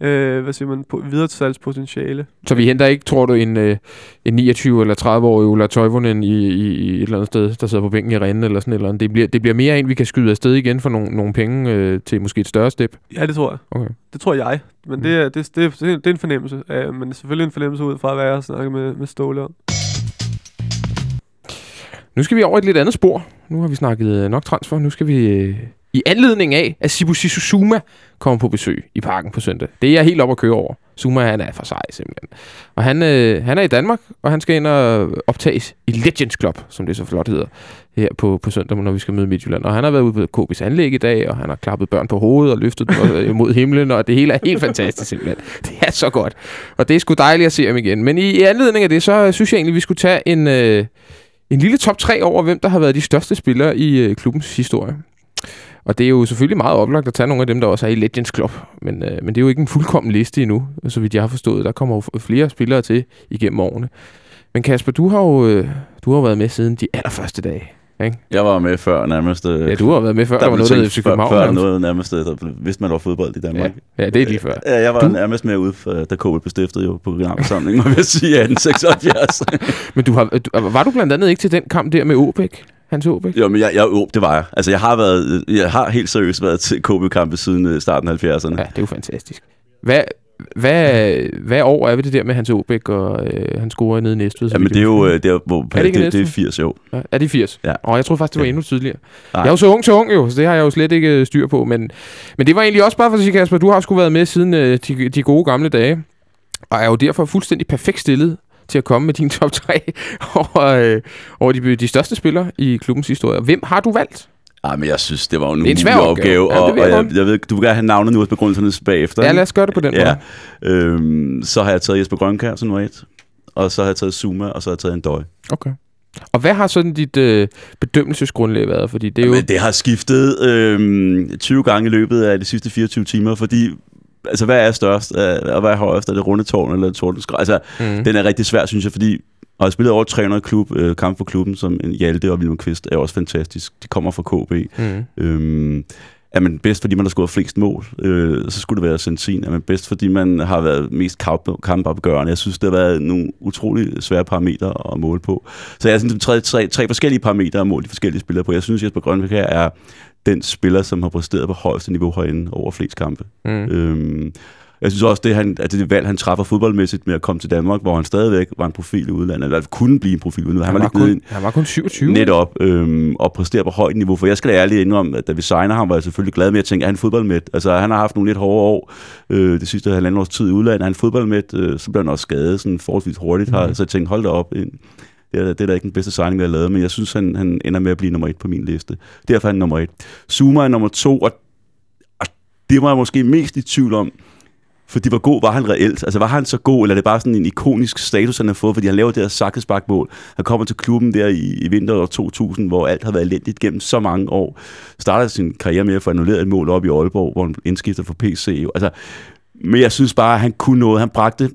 øh, hvad siger man, på, videresalgspotentiale. Så vi henter ikke, tror du, en, øh, en 29 eller 30-årig Ulla Toivonen i, i, i et eller andet sted, der sidder på bænken i Rennes eller sådan eller andet. Det bliver, det bliver mere en, vi kan skyde afsted igen for nogle, nogle penge øh, til måske et større step. Ja, det tror jeg. Okay. Det tror jeg. Men Mm. det, er, det, det, det, det er en fornemmelse. Uh, men selvfølgelig en fornemmelse ud fra, hvad jeg har snakket med, med Ståle om. Nu skal vi over et lidt andet spor. Nu har vi snakket øh, nok transfer. Nu skal vi øh, i anledning af, at Sibu Suma kommer på besøg i parken på søndag. Det er jeg helt op at køre over. Zuma, han er for sej simpelthen. Og han, øh, han er i Danmark, og han skal ind og optages i Legends Club, som det så flot hedder, her på, på søndag, når vi skal møde Midtjylland. Og han har været ude på KB's anlæg i dag, og han har klappet børn på hovedet og løftet dem øh, mod himlen, og det hele er helt fantastisk simpelthen. Det er så godt. Og det er sgu dejligt at se ham igen. Men i, i anledning af det, så synes jeg egentlig, vi skulle tage en... Øh, en lille top 3 over, hvem der har været de største spillere i øh, klubbens historie. Og det er jo selvfølgelig meget oplagt at tage nogle af dem, der også er i Legends Club. Men, øh, men det er jo ikke en fuldkommen liste endnu, så vidt jeg har forstået. Der kommer jo flere spillere til igennem årene. Men Kasper, du har jo øh, du har været med siden de allerførste dage. Ikke? Jeg var med før nærmest. øh, Ja, du har været med før, der, der var noget, der hed FC før, København. før nærmest. noget nærmest, øh, der vidste man, var fodbold i Danmark. Ja, ja, det er lige før. Ja, jeg var Du- nærmest med ude, da KB blev stiftet jo på generalforsamlingen, må jeg sige, i 1876. Men du har, du, var du blandt andet ikke til den kamp der med Åbæk? Hans Åbæk? jo, men jeg, jeg, jo, det var jeg. Altså, jeg har, været, jeg har helt seriøst været til KB-kampe siden øh, starten af 70'erne. Ja, det er jo fantastisk. Hvad, hvad, hvad år er vi det der med Hans Åbæk, og øh, han scorer nede i Næstved? så Ja, men det er jo øh, det er, hvor, Er det det, det er næsten? 80 år. Ja, er de 80? Ja. Og jeg tror faktisk, det var Ja. endnu tidligere. Nej. Jeg er jo så ung til ung jo, så det har jeg jo slet ikke øh, styr på. Men, men det var egentlig også bare for at sige, Kasper, du har sgu været med siden øh, de, de gode gamle dage. Og er jo derfor fuldstændig perfekt stillet til at komme med din top 3 over, øh, over de, de største spillere i klubbens historie. Hvem har du valgt? Ej, men jeg synes, det var en, Det en svær opgave. opgave. Ja, og, ved og jeg jeg, jeg, ved, du vil gerne have navnet nu og begrundelserne bagefter. Ja, lad os gøre det på den ja. måde. Øhm, så har jeg taget Jesper Grønkær som nummer et. Og så har jeg taget Zuma, og så har jeg taget en døj. Okay. Og hvad har sådan dit øh, bedømmelsesgrundlag været? Fordi det er jo... Men det har skiftet øhm, 20 gange i løbet af de sidste 24 timer, fordi altså, hvad er størst, øh, og hvad er højest? Er det Rundetårn eller Tordenskræ? Altså, Mm. den er rigtig svær, synes jeg, fordi og jeg har spillet over 300 klub, øh, kamp for klubben, som Hjalte og Wilhelm Kvist er også fantastisk. De kommer fra KB. Mm. Øhm, er man bedst, fordi man har scoret flest mål, øh, så skulle det være Sentin. Er man bedst, fordi man har været mest kamp, kampopgørende? Jeg synes, det har været nogle utrolig svære parametre at måle på. Så jeg synes, tre, tre, tre forskellige parametre at måle de forskellige spillere på. Jeg synes, Jesper Grønbæk her er den spiller, som har præsteret på højeste niveau herinde over flest kampe. Mm. Øhm, jeg synes også, det, han, at det valg, han træffer fodboldmæssigt med at komme til Danmark, hvor han stadigvæk var en profil i udlandet, eller kunne blive en profil i udlandet. Han, Han, var var lidt nede kun, han var kun 27. Netop, øhm, og præstere på højt niveau. For jeg skal da ærligt indrømme, at da vi signer ham, var jeg selvfølgelig glad med at tænke, at han er fodboldmæt. Altså, han har haft nogle lidt hårde år øh, det sidste halvandet års tid i udlandet. Han er fodboldmæt, øh, så blev han også skadet sådan forholdsvis hurtigt. Her. Mhm. Så jeg tænkte, hold da op, en, det er, det er da ikke den bedste signing, jeg har lavet, men jeg synes, han, han ender med at blive nummer et på min liste. Derfor er han nummer et. Zuma er nummer to, og, og det var jeg måske mest i tvivl om, fordi hvor god var han reelt? Altså var han så god, eller er det bare sådan en ikonisk status, han har fået, fordi han laver det her sakkesparkmål. Han kommer til klubben der i, i vinter 2000, hvor alt har været elendigt gennem så mange år. Starter sin karriere med at få annulleret et mål op i Aalborg, hvor han indskifter for PC. jo. Altså, men jeg synes bare, at han kunne noget. Han bragte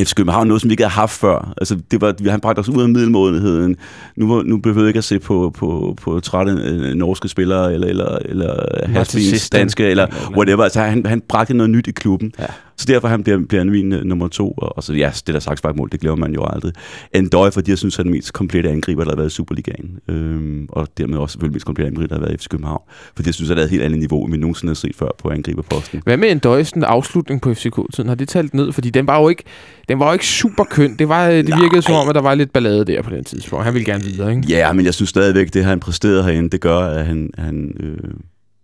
FC København noget, som vi ikke havde haft før. Altså, det var, han bragte os ud af middelmådigheden. Nu, nu behøvede jeg ikke at se på, på, på trætte øh, norske spillere, eller, eller, eller Sistan. danske, eller- whatever. Altså, han, han bragte noget nyt i klubben. Ja. Så derfor han bliver, bliver han min øh, nummer to. Og, og så ja, det der sagt mål, det glemmer man jo aldrig. Endøj, fordi jeg synes, han er den mest komplette angriber, der har været i Superligaen. Øhm, og dermed også selvfølgelig mest komplette angriber, der har været i FC København. Fordi jeg synes, at der er et helt andet niveau, end vi nogensinde har set før på angriberposten. Hvad med en døjsen afslutning på FCK-tiden? Har det talt ned? Fordi den var jo ikke, den var jo ikke super køn. Det, var, det Nej. virkede som om, at der var lidt ballade der på den tidspunkt. Han ville gerne videre, ikke? Ja, men jeg synes stadigvæk, det han præsterede herinde, det gør, at han... han øh,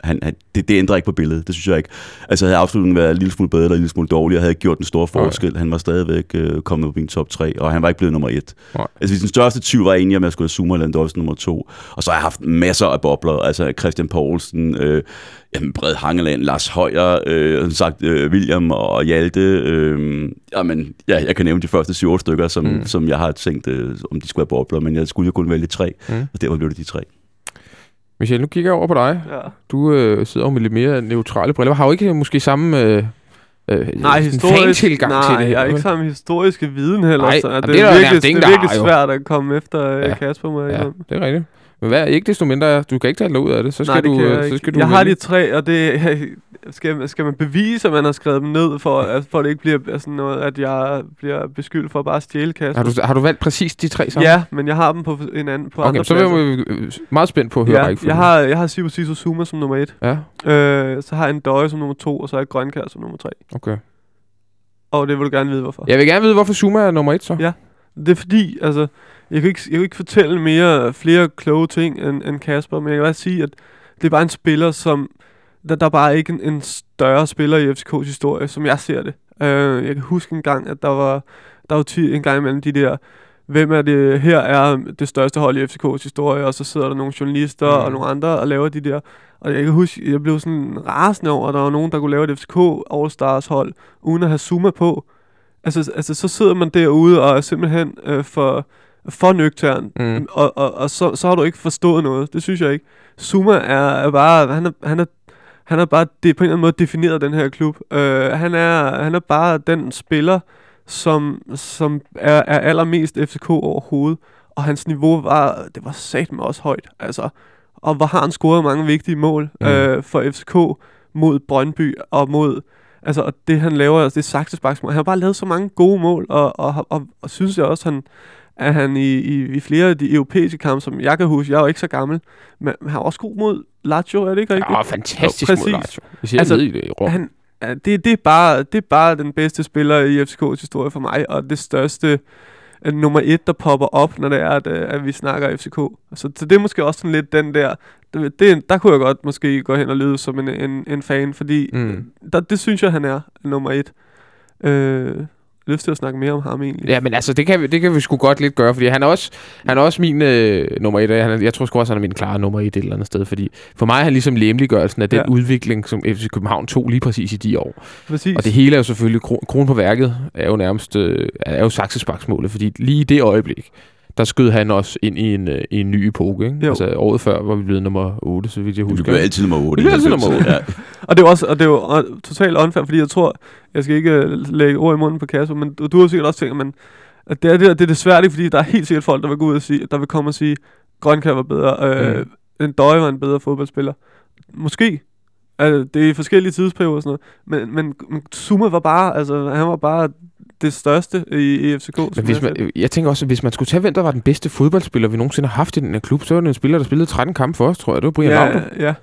han, han, det, det ændrer ikke på billedet, det synes jeg ikke. Altså havde afslutningen været en lille smule bedre eller en lille smule dårligere, havde ikke gjort en stor forskel. Han var stadigvæk øh, kommet på min top 3, og han var ikke blevet nummer 1. Nej. Altså hvis den største tvivl var egentlig, om jeg skulle have Zuma eller Andorsen nummer 2. Og så har jeg haft masser af bobler, altså Christian Poulsen, øh, jamen Bred Hangeland, Lars Højer, øh, som sagt øh, William og Hjalte. Øh, jamen, ja, jeg kan nævne de første 7-8 stykker, som, Mm. som jeg har tænkt, øh, om de skulle være bobler, men jeg skulle jo kun vælge tre, Mm. og derfor blev det de tre. Michel, nu kigger jeg over på dig. Ja. Du øh, sidder jo med lidt mere neutrale briller. Har jo ikke måske samme øh, øh, Nej, historisk, fan-tilgang nej, til det. jeg har ikke samme historiske viden heller. Nej, så det, det er er der virkelig, det er virkelig har, jo. svært at komme efter Ja. ja. Kasper, jeg Ja, det er rigtigt. Men hvad, ikke desto mindre, du kan ikke tale dig ud af det. Så skal Nej, det du, øh, jeg så skal du jeg har de tre, og det skal, skal man bevise, at man har skrevet dem ned, for, at, for at det ikke bliver sådan noget, at jeg bliver beskyldt for at bare stjæle Kasper. Har du, har du valgt præcis de tre sammen? Ja, men jeg har dem på en anden på Okay, andre så pladser. er vi øh, meget spændt på at høre ja, rækkefølgen. jeg har, jeg har Sibu Sisu Zuma som nummer et. Ja, Øh, så har jeg en Døje som nummer to, og så har jeg Grønkær som nummer tre. okay. Og det vil du gerne vide, hvorfor. Jeg vil gerne vide, hvorfor Zuma er nummer et så. Ja. Det er fordi, altså, jeg kan ikke, jeg kan ikke fortælle mere, flere kloge ting end, end Kasper, men jeg kan bare sige, at det er bare en spiller, som, der, der er bare ikke en, en større spiller i FCK's historie, som jeg ser det. Øh, jeg kan huske en gang, at der var, der var ti, en gang imellem de der, hvem er det, her er det største hold i FCK's historie, og så sidder der nogle journalister Mm. og nogle andre og laver de der, og jeg kan huske, jeg blev sådan rasende over, at der var nogen, der kunne lave et FCK All-Stars hold, uden at have Zuma på. Altså, altså så sidder man derude og er simpelthen øh, for for nøgtern, mm. og, og, og så, så har du ikke forstået noget. Det synes jeg ikke. Zuma er, er bare, han er, han er, han er bare det, på en eller anden måde defineret den her klub. Uh, han, er, han er bare den spiller, som, som er, er allermest FCK overhovedet. Og hans niveau var, det var satme også højt. Altså, og hvor har han scoret mange vigtige mål Mm. øh, for FCK mod Brøndby og mod altså og det han laver, altså det saksesparksmål. Han har bare lavet så mange gode mål, og, og, og, og, og synes jeg også, han, at han i, i, i flere af de europæiske kampe, som jeg kan huske, jeg er jo ikke så gammel, men han er også god mod Lazio, er det ikke rigtigt? Ja, fantastisk Jo, mod. Lazio. Vi ser Altså, i det rum. Han, det, det, er bare, det er bare den bedste spiller i FCK's historie for mig, og det største øh, nummer et, der popper op, når det er, at, øh, at vi snakker FCK. Så, så det er måske også sådan lidt den der, det, det, der kunne jeg godt måske gå hen og lyde som en, en, en fan, fordi mm. der, det synes jeg, han er nummer et. Øh, lyst til at snakke mere om ham egentlig. Ja, men altså, det kan, vi, det kan vi sgu godt lidt gøre, fordi han er også, han er også min øh, nummer et. Han er, jeg tror sgu også, han er min klare nummer et et eller andet sted, fordi for mig er han ligesom læmeliggørelsen af den Ja. udvikling, som FC København tog lige præcis i de år. Præcis. Og det hele er jo selvfølgelig, kro, kronen på værket er jo nærmest, øh, er jo saksesparksmålet, fordi lige i det øjeblik, der skød han også ind i en, øh, i en ny epoke. Ikke? Jo. Altså året før var vi blevet nummer 8, så vidt jeg Vi husker. bliver altid nummer 8. Vi bliver altid nummer otte. Ja. Og det er jo også, og det er jo totalt unfair, fordi jeg tror, jeg skal ikke øh, lægge ord i munden på Kasper, men du, du har sikkert også tænkt, men at det er det, det er det svært, fordi der er helt sikkert folk, der vil gå ud og sige, der vil komme og sige, Grønkær var bedre, øh, mm. en Døje var en bedre fodboldspiller. Måske. Altså, det er i forskellige tidsperioder og sådan noget. Men, men, men Zuma var bare, altså, han var bare det største i, i FCK. Men hvis man, jeg tænker også, at hvis man skulle tage, hvem der var den bedste fodboldspiller, vi nogensinde har haft i den her klub, så var det en spiller, der spillede 13 kampe for os, tror jeg. Det var Brian ja, Laudrup. ja.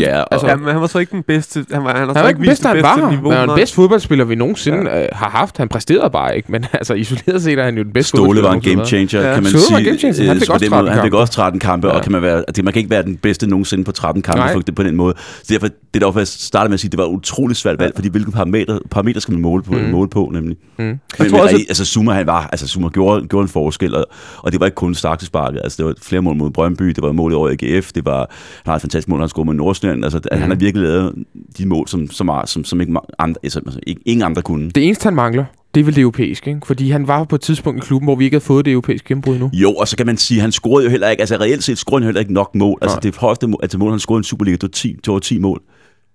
Ja, og, Altså, ja, men han var så ikke den bedste. Han var, han har Han var ikke ikke vist bedst, det han bedste var, niveau. han var den bedste fodboldspiller, vi nogensinde ja. øh, har haft. Han præsterede bare ikke, men altså isoleret set er han jo den bedste Ståle var en game changer, Ja. kan man Ståle var sige. en game changer. Han Øh, fik også den måde- 13 Han fik kampe. også 13 kampe, Ja. og kan man, være, altså, man kan ikke være den bedste nogensinde på 13 kampe Nej. på den måde. Så derfor, det der var, jeg startede med at sige, det var et utroligt svært valg, fordi hvilke parametre, parametre skal man måle på, Mm. måle på nemlig. Mm. Men, tror men også, også, altså Zuma, han var, altså Zuma gjorde, gjorde en forskel, og, og det var ikke kun sparket. Altså det var flere mål mod Brøndby, det var mål i år i AGF, det var, han har et fantastisk mål, han scorede med Nordsjælland. Altså, mm. han har virkelig lavet de mål, som, som, er- som, som ikke andre, altså, altså, ikke, ingen andre kunne. Det eneste, han mangler, det er vel det europæiske, ikke? Fordi han var på et tidspunkt i klubben, hvor vi ikke havde fået det europæiske gennembrud nu. Jo, og så kan man sige, at han scorede jo heller ikke, altså reelt set scorede han heller ikke nok mål. Altså Nej. det højeste mål, altså mål, han scorede i en Superliga, det var 10, det var 10 mål.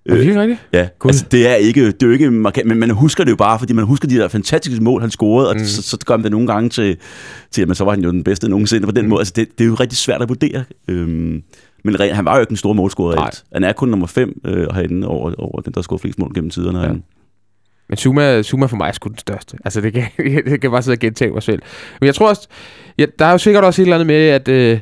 Er det ikke rigtigt? Ja, Gud. altså det er ikke, det er jo ikke markant, men man husker det jo bare, fordi man husker de der fantastiske mål, han scorede, og Mm. så, så gør man det nogle gange til, til, at så var han jo den bedste nogensinde på den Mm. måde. Altså det, det er jo rigtig svært at vurdere. Øhm, men re- han var jo ikke en stor målscorer. Reelt. Han er kun nummer 5 øh, herinde over, over den, der scoret flest mål gennem tiderne. Ja. Men Zuma, Zuma for mig er sgu den største. Altså, det kan, det kan bare sidde og gentage mig selv. Men jeg tror også, ja, der er jo sikkert også et eller andet med, at, øh,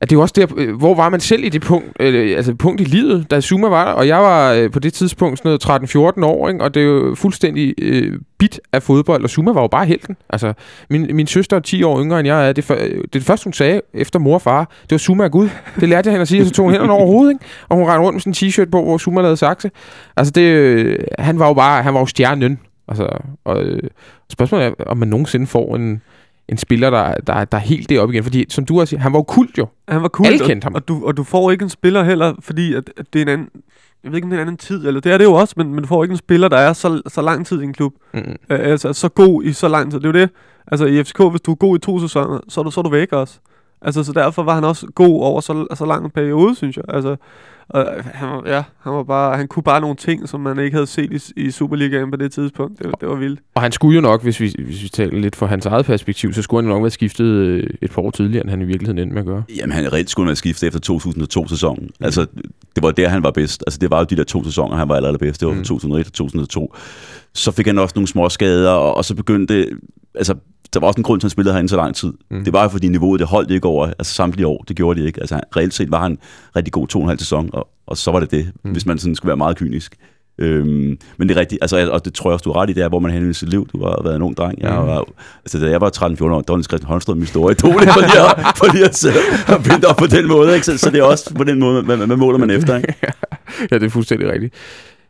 at det er jo også der, øh, hvor var man selv i det punkt, øh, altså punkt i livet, da Zuma var der, og jeg var øh, på det tidspunkt sådan noget 13-14 år, ikke? og det er jo fuldstændig øh, bit af fodbold, og Zuma var jo bare helten. Altså, min, min søster er 10 år yngre end jeg er, det, for, øh, det, er det første, hun sagde efter mor og far, det var Zuma er Gud. Det lærte jeg hende at sige, og så tog hun hænderne over hovedet, ikke? og hun rendte rundt med sådan en t-shirt på, hvor Zuma lavede sakse. Altså, det, øh, han var jo bare, han var jo stjernen. Altså, og øh, spørgsmålet er, om man nogensinde får en, en spiller, der, der, der er helt deroppe igen. Fordi, som du har sagt, han var kult jo. Han var cool, Alle kendte ham. og, og, du, og du får ikke en spiller heller, fordi at, at det er en anden... Jeg ved ikke, om det er en anden tid, eller det er det jo også, men, men du får ikke en spiller, der er så, så lang tid i en klub. Mm. Øh, altså, så god i så lang tid. Det er jo det. Altså, i FCK, hvis du er god i to sæsoner, så er du, så er du væk også. Altså, så derfor var han også god over så, så lang en periode, synes jeg. Altså, og han, var, ja, han, var bare, han kunne bare nogle ting, som man ikke havde set i, i Superligaen på det tidspunkt. Det, det var vildt. Og han skulle jo nok, hvis vi, hvis vi taler lidt fra hans eget perspektiv, så skulle han jo nok være skiftet øh, et par år tidligere, end han i virkeligheden endte med at gøre. Jamen, han reelt skulle have skiftet efter 2002-sæsonen. Mm. Altså, det var der, han var bedst. Altså, det var jo de der to sæsoner, han var aller, allerbedst. Det var Mm. fra 2001 og 2002. Så fik han også nogle små skader, og, og så begyndte... Altså, der var også en grund til, at han spillede herinde så lang tid. Mm. Det var jo, fordi niveauet, det holdt ikke over altså, samtlige år. Det gjorde det ikke. Altså, han, reelt set var han rigtig god to og en halv sæson, og, og så var det det, Mm. hvis man sådan skulle være meget kynisk. Øhm, men det er rigtigt, altså, og det tror jeg også, du har ret i, det er, hvor man i sit liv. Du har været en ung dreng. Jeg Mm. var, altså, da jeg var 13-14 år, der var Christian Holmstrøm min store idol, for lige at, for lige at, så- at binde op på den måde. Ikke? Så, så det er også på den måde, hvad, hvad måler man efter. Ikke? ja, det er fuldstændig rigtigt.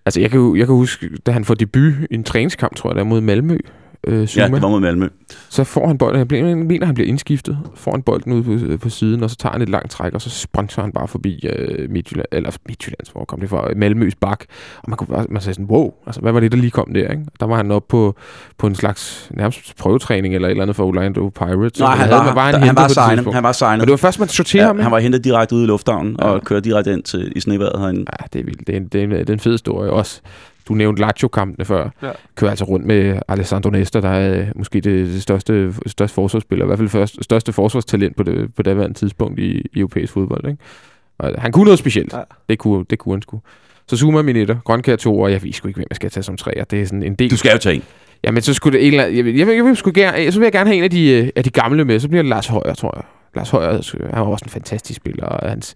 Altså, jeg kan, jeg kan huske, da han får debut i en træningskamp, tror jeg, der mod Malmø. Øh, Zuma. Ja, det var mod Malmø. Så får han bolden, jeg bliver- mener, han bliver indskiftet, får han bolden ud på, på siden, og så tager han et langt træk, og så sprinter han bare forbi øh, Midtjylland, eller Midtjyllands, hvor kom det fra, Malmøs bak. Og man, kunne bare, man sagde sådan, wow, altså, hvad var det, der lige kom der? Ikke? Der var han oppe på, på en slags nærmest prøvetræning, eller et eller andet for Orlando Pirates. Nej, han var, var han han, var signet. Han var signet. Og det var først, man sorterer Ja, ham, ikke? han var hentet direkte ud i lufthavnen Ja. og kørte direkte ind til, i sneværet herinde. Ja, det er vildt. Det er en, det er en, det er en fed historie også. Du nævnte Lazio-kampene før. Ja. Ja. Kører altså rundt med Alessandro Nesta, der er øh, måske det, det største, største forsvarsspiller, i hvert fald først, største forsvarstalent på det, på daværende tidspunkt i, i europæisk fodbold. Ikke? Og han kunne noget specielt. Ja. Ja. Det, kunne, det kunne han sgu. Så Zuma min etter, Grønkær to, og jeg ved sgu ikke, hvem jeg skal tage som træer. Det er sådan en del. Du skal jo tage en. Jamen, så skulle det en eller anden, jeg, vil, jeg, vil, jeg, vil, sgu gerne, så vil jeg gerne have en af de, øh, af de gamle med. Så bliver det Lars Højer, tror jeg. Lars Højer, han var også en fantastisk spiller, og hans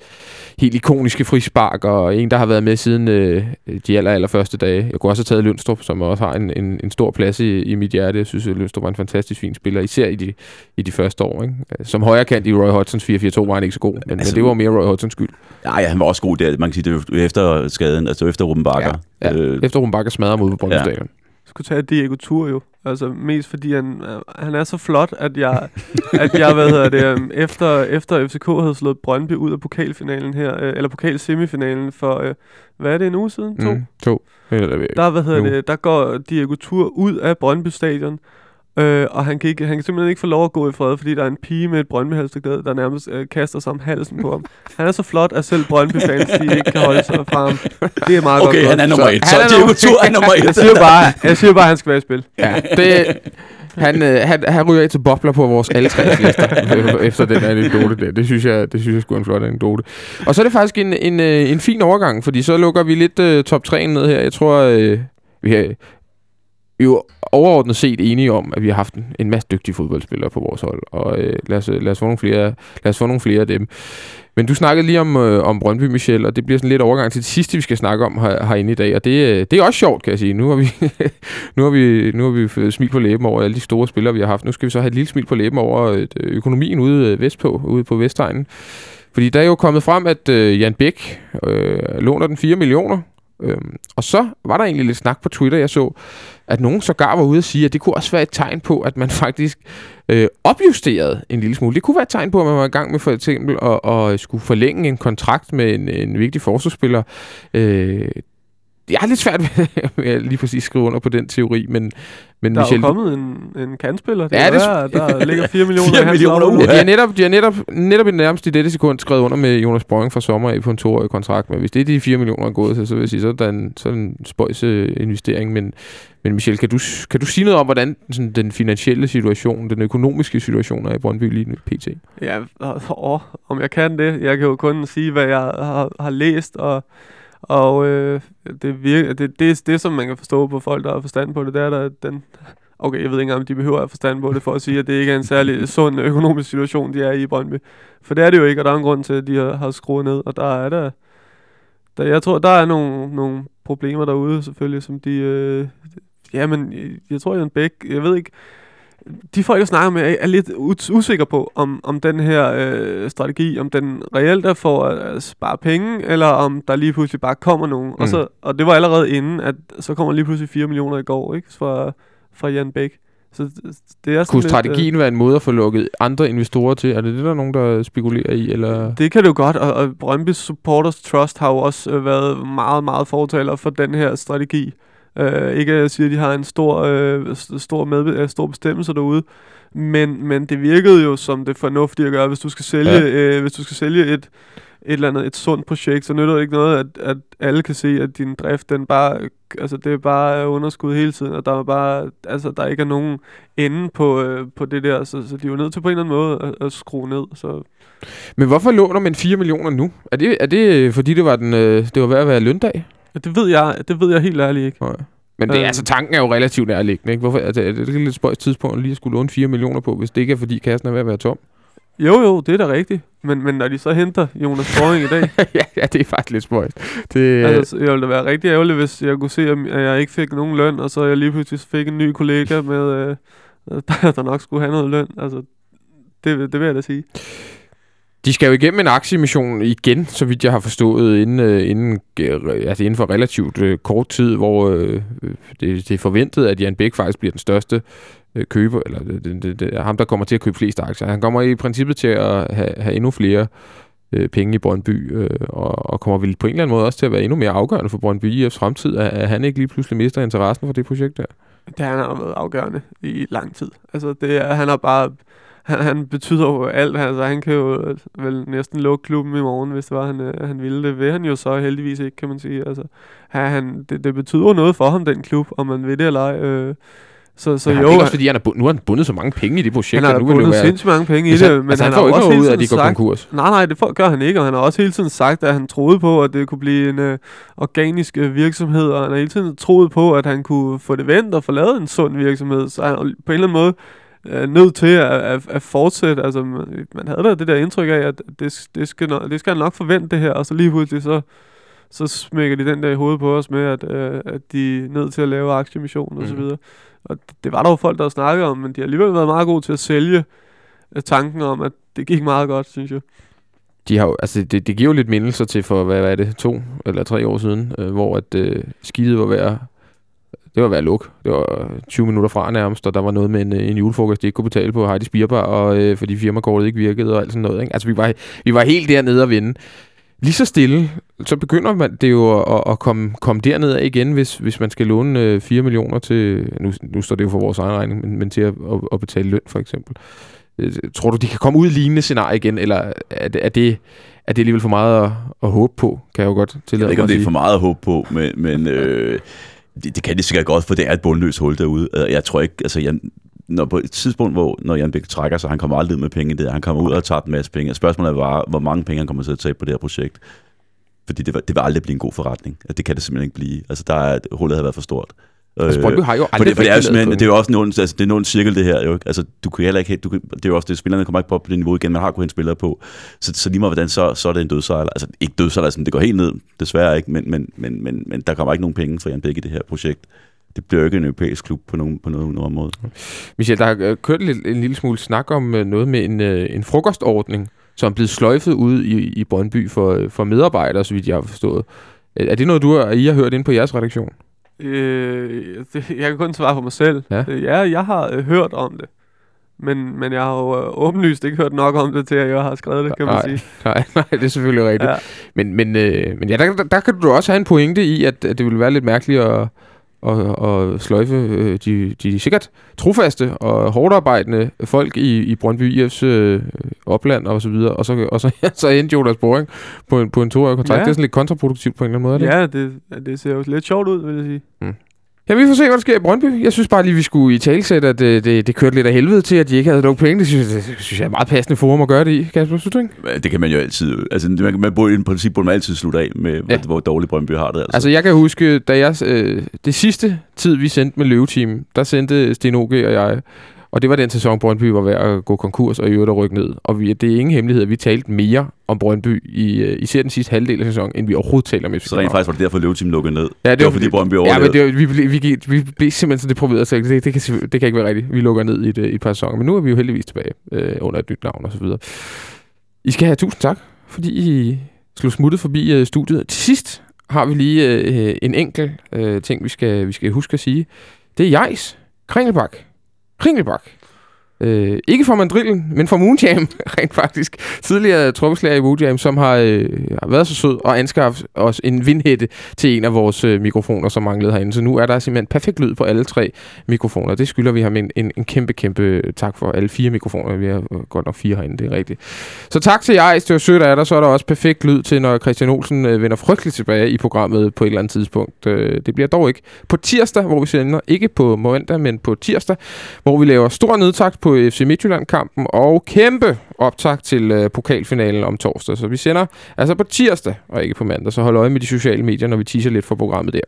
helt ikoniske frispark, og en, der har været med siden øh, de aller, aller første dage. Jeg kunne også have taget Lønstrup, som også har en, en, en stor plads i, i mit hjerte. Jeg synes, at Lønstrup var en fantastisk fin spiller, især i de, i de første år. Ikke? Som højrekant i Roy Hodgsons 4-4-2 var han ikke så god, men, altså, men det var mere Roy Hodgsons skyld. Ja, ja, han var også god der. Man kan sige, det var efter skaden, altså efter Ruben Bakker. Ja, ja. Øh, Efter Rumbakker smadrer mod på Brøndby Ja. Stadion. Skulle tage Diego Tur jo. Altså mest fordi han, øh, han er så flot, at jeg, at jeg hvad hedder det, øhm, efter, efter FCK havde slået Brøndby ud af pokalfinalen her, øh, eller pokalsemifinalen for, øh, hvad er det, en uge siden? To? Mm, to. Eller, Der, hvad hedder Nu. det, der går Diego Tur ud af Brøndby Stadion, øh, og han kan, ikke, han kan simpelthen ikke få lov at gå i fred, fordi der er en pige med et brøndby der nærmest øh, kaster sig om halsen på ham. Han er så flot, at selv Brøndby-fans de ikke kan holde sig fra ham. Det er meget okay, godt. han er nummer Så- et. Så han er Diego nummer- Tur er nummer et. Jeg siger bare, jeg siger bare, at han skal være i spil. Ja, det, han, øh, han, han ryger ind til bobler på vores alle tre lister efter den anekdote der. Det synes jeg, det synes jeg skulle en flot anekdote. Og så er det faktisk en, en, øh, en fin overgang, fordi så lukker vi lidt øh, top 3 ned her. Jeg tror, øh, vi har jo overordnet set enige om, at vi har haft en, en masse dygtige fodboldspillere på vores hold, og øh, lad, os, lad, os få nogle flere, lad os få nogle flere af dem. Men du snakkede lige om, øh, om Brøndby, Michel, og det bliver sådan lidt overgang til det sidste, vi skal snakke om her, herinde i dag, og det, øh, det er også sjovt, kan jeg sige. Nu har vi, nu har vi, nu har vi smil på læben over alle de store spillere, vi har haft. Nu skal vi så have et lille smil på læben over øh, øh, økonomien ude øh, vestpå, ude på Vestegnen. Fordi der er jo kommet frem, at øh, Jan Bæk øh, låner den 4 millioner. øh, og så var der egentlig lidt snak på Twitter, jeg så, at nogen sågar var ude og sige, at det kunne også være et tegn på, at man faktisk øh, opjusterede en lille smule. Det kunne være et tegn på, at man var i gang med for eksempel at, at skulle forlænge en kontrakt med en, en vigtig forsvarsspiller. Øh, jeg har lidt svært ved ved at lige præcis skrive under på den teori, men, men Der er Michel, jo kommet en, en kandspiller. Det Ja, det- være, at der ligger 4 millioner 4 i hans millioner uha. Ja, de har netop, de har netop, netop i nærmest i dette sekund skrevet under med Jonas Brøng fra sommer af på en toårig kontrakt. Men hvis det er de 4 millioner er gået til, så vil jeg sige, så er der en, så er der en spøjs øh, investering. Men, men Michel, kan du, kan du sige noget om, hvordan sådan, den finansielle situation, den økonomiske situation er i Brøndby lige nu, pt? Ja, åh, om jeg kan det. Jeg kan jo kun sige, hvad jeg har, har læst, og, og øh, det, virker, det, det, det, som man kan forstå på folk, der har forstand på det, det er, at den... Okay, jeg ved ikke engang, om de behøver at forstand på det, for at sige, at det ikke er en særlig sund økonomisk situation, de er i i Brøndby. For det er det jo ikke, og der er en grund til, at de har, har skruet ned, og der er der... der jeg tror, der er nogle, nogle problemer derude, selvfølgelig, som de... Øh, jamen, jeg, jeg tror, Jan Bæk, jeg ved ikke de folk, jeg snakker med, er, er lidt us- usikre på, om, om den her øh, strategi, om den reelt er for at, at spare penge, eller om der lige pludselig bare kommer nogen. Mm. Og, så, og det var allerede inden, at så kommer lige pludselig 4 millioner i går, ikke? Fra, fra Jan Bæk. Så det, er Kunne lidt, strategien være en måde at få lukket andre investorer til? Er det det, der er nogen, der spekulerer i? Eller? Øh, det kan det jo godt, og, og Brøndby Supporters Trust har jo også øh, været meget, meget fortaler for den her strategi. Uh, ikke at jeg siger, at de har en stor, øh, st- stor, med, øh, stor bestemmelse derude, men, men det virkede jo som det fornuftige at gøre, hvis du skal sælge, Ja. øh, hvis du skal sælge et, et eller andet, et sundt projekt, så nytter det ikke noget, at, at alle kan se, at din drift, den bare, altså det er bare underskud hele tiden, og der er bare, altså der ikke er nogen ende på, øh, på det der, så, så de er jo nødt til på en eller anden måde at, at skrue ned, så Men hvorfor låner man 4 millioner nu? Er det, er det øh, fordi, det var, den, øh, det var ved at være løndag? Det ved jeg, det ved jeg helt ærligt ikke. Nej. Men det, Øh. altså, tanken er jo relativt nærliggende. Ikke? Hvorfor, altså, er det ikke et lidt spøjs tidspunkt at lige at skulle låne 4 millioner på, hvis det ikke er fordi kassen er ved at være tom? Jo, jo, det er da rigtigt. Men, men når de så henter Jonas Boring i dag, ja, ja, det er faktisk lidt spøjs. Det, altså, jeg ville da være rigtig ærgerligt, hvis jeg kunne se, at jeg ikke fik nogen løn, og så jeg lige pludselig fik en ny kollega med, øh, der, der nok skulle have noget løn. Altså, det, det vil jeg da sige. De skal jo igennem en aktiemission igen, så vidt jeg har forstået, inden, øh, inden, øh, altså inden for relativt øh, kort tid, hvor øh, det, det er forventet, at Jan Bæk faktisk bliver den største øh, køber, eller det, det, det, ham, der kommer til at købe flest aktier. Han kommer i princippet til at have, have endnu flere øh, penge i Brøndby, øh, og, og kommer vel på en eller anden måde også til at være endnu mere afgørende for Brøndby IF's fremtid, at, at han ikke lige pludselig mister interessen for det projekt der. Det han har været afgørende i lang tid. Altså, det er, han har bare... Han, han betyder jo alt. Altså, han kan jo vel næsten lukke klubben i morgen, hvis det var, han, øh, han ville. Det vil han jo så heldigvis ikke, kan man sige. Altså, han, det, det betyder noget for ham, den klub, om man ved det eller ej. Øh, så, så jo, det er også fordi, han har, nu har han bundet så mange penge i det projekt. Han har bundet sindssygt mange penge altså, i det. Men altså, han, han får ikke noget ud af, at de går sagt, konkurs. Nej, nej, det får, gør han ikke. Og han har også hele tiden sagt, at han troede på, at det kunne blive en uh, organisk uh, virksomhed. Og han har hele tiden troet på, at han kunne få det vendt og få lavet en sund virksomhed. Så han på en eller anden måde uh, nødt til at, at, at fortsætte. Altså, man, man havde da det der indtryk af, at det, det, skal, det skal han nok forvente det her. Og så lige pludselig så så smækker de den der i hovedet på os med, at, øh, at de er nødt til at lave aktiemission og så mhm. videre. Og det var der jo folk, der snakkede om, men de har alligevel været meget gode til at sælge øh, tanken om, at det gik meget godt, synes jeg. De har jo, altså det, det giver jo lidt mindelser til for, hvad, hvad er det, to eller tre år siden, øh, hvor at øh, skidet var værd det var ved at lukke. Det var 20 minutter fra nærmest, og der var noget med en, en julefrokost, de ikke kunne betale på Heidi Spirbar, og øh, fordi firmakortet ikke virkede og alt sådan noget. Ikke? Altså vi var, vi var helt dernede at vinde lige så stille, så begynder man det jo at, at komme, komme derned af igen, hvis, hvis man skal låne øh, 4 millioner til, nu, nu står det jo for vores egen regning, men, men til at, at, at betale løn for eksempel. Øh, tror du, de kan komme ud i lignende scenarie igen, eller er det, er det, er det alligevel for meget at, at håbe på, kan jeg jo godt tillade Jeg ved ikke, om det er for meget at håbe på, men, men øh, det, det kan de sikkert godt, for det er et bundløst hul derude. Øh, jeg tror ikke, altså jeg, når på et tidspunkt, hvor når Jan Bæk trækker sig, han kommer aldrig med penge det, han kommer ud og tager en masse penge. Spørgsmålet er bare, hvor mange penge han kommer til at tage på det her projekt. Fordi det, det vil aldrig blive en god forretning. Altså, det kan det simpelthen ikke blive. Altså, der er, hullet har været for stort. Altså, Brøndby har jo aldrig for det, for det, er, det er jo også en altså, det er en cirkel, det her. Jo. Altså, du kan heller ikke, du kan, det er jo også det, spillerne kommer ikke på, på det niveau igen, man har kunnet spillere på. Så, så lige meget hvordan, så, så er det en dødsejl. Altså, ikke dødsejl, altså, det går helt ned, desværre ikke, men, men, men, men, men der kommer ikke nogen penge fra Jan Bæk i det her projekt det bliver ikke en europæisk klub på nogen, på nogen, nogen måde. Michel, der har øh, kørt en, en lille smule snak om øh, noget med en, øh, en frokostordning, som er blevet sløjfet ud i, i Brøndby for, for medarbejdere, så vidt jeg har forstået. Er det noget, du har, I har hørt ind på jeres redaktion? Øh, det, jeg kan kun svare for mig selv. Ja, ja jeg har øh, hørt om det. Men, men jeg har jo øh, åbenlyst ikke hørt nok om det til, at jeg har skrevet det, kan man nej, sige. Nej, nej, det er selvfølgelig rigtigt. Ja. Men, men, øh, men ja, der, der, der kan du også have en pointe i, at, at det ville være lidt mærkeligt at og, og sløjfe øh, de, de sikkert trofaste og hårdt arbejdende folk i, i Brøndby IF's øh, opland og så videre, og så, og så, ja, så endte Jonas Boring på en, på en toårig kontrakt. Ja. Det er sådan lidt kontraproduktivt på en eller anden måde. Ja, det, det ser jo lidt sjovt ud, vil jeg sige. Mm. Ja, vi får se, hvad der sker i Brøndby. Jeg synes bare lige, vi skulle i talsætte, at det, det, det kørte lidt af helvede til, at de ikke havde lukket penge. Det synes, det, synes jeg er meget passende forum at gøre det i. Kasper, synes du ikke? Det kan man jo altid. Altså, man, man burde, i princip burde man altid slutte af med, ja. hvor, hvor dårligt Brøndby har det. Altså. altså, jeg kan huske, da jeg... Øh, det sidste tid, vi sendte med Løveteam, der sendte Sten og jeg og det var den sæson, Brøndby var ved at gå konkurs og i øvrigt at rykke ned. Og vi, det er ingen hemmelighed, at vi talte mere om Brøndby, i, uh, især den sidste halvdel af sæsonen, end vi overhovedet taler om FC Så rent faktisk var det derfor, Løveteam lukkede ned? Ja, det, det var, fordi Brøndby overlevede? Ja, men det var, vi, vi, vi, vi blev simpelthen så deprimeret, så det, det, kan, det kan ikke være rigtigt. Vi lukker ned i et, et par sæsoner. Men nu er vi jo heldigvis tilbage uh, under et nyt navn og så videre. I skal have tusind tak, fordi I slog smuttet forbi uh, studiet. Til sidst har vi lige uh, en enkelt uh, ting, vi skal, vi skal huske at sige. Det er Jejs Kringelbak. Kringelbak. Øh, ikke for mandrillen, men for Moonjam, rent faktisk. Tidligere trommeslager i Moonjam, som har, øh, har været så sød og anskaffet os en vindhætte til en af vores øh, mikrofoner, som manglede herinde. Så nu er der simpelthen perfekt lyd på alle tre mikrofoner. Det skylder vi ham en, en, en kæmpe, kæmpe øh, tak for alle fire mikrofoner. Vi har øh, godt nok fire herinde, det er rigtigt. Så tak til jer, det var sødt af dig. Så er der også perfekt lyd til, når Christian Olsen øh, vender frygteligt tilbage i programmet på et eller andet tidspunkt. Øh, det bliver dog ikke på tirsdag, hvor vi sender, ikke på mandag, men på tirsdag, hvor vi laver stor nedtakt på FC Midtjylland-kampen og kæmpe optag til øh, pokalfinalen om torsdag. Så vi sender altså på tirsdag og ikke på mandag, så hold øje med de sociale medier, når vi teaser lidt for programmet der.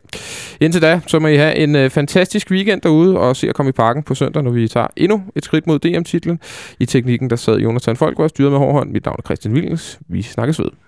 Indtil da, så må I have en øh, fantastisk weekend derude og se at komme i parken på søndag, når vi tager endnu et skridt mod DM-titlen. I teknikken, der sad Jonathan Folk og styret med hård hånd. Mit navn er Christian Willens. Vi snakkes ved.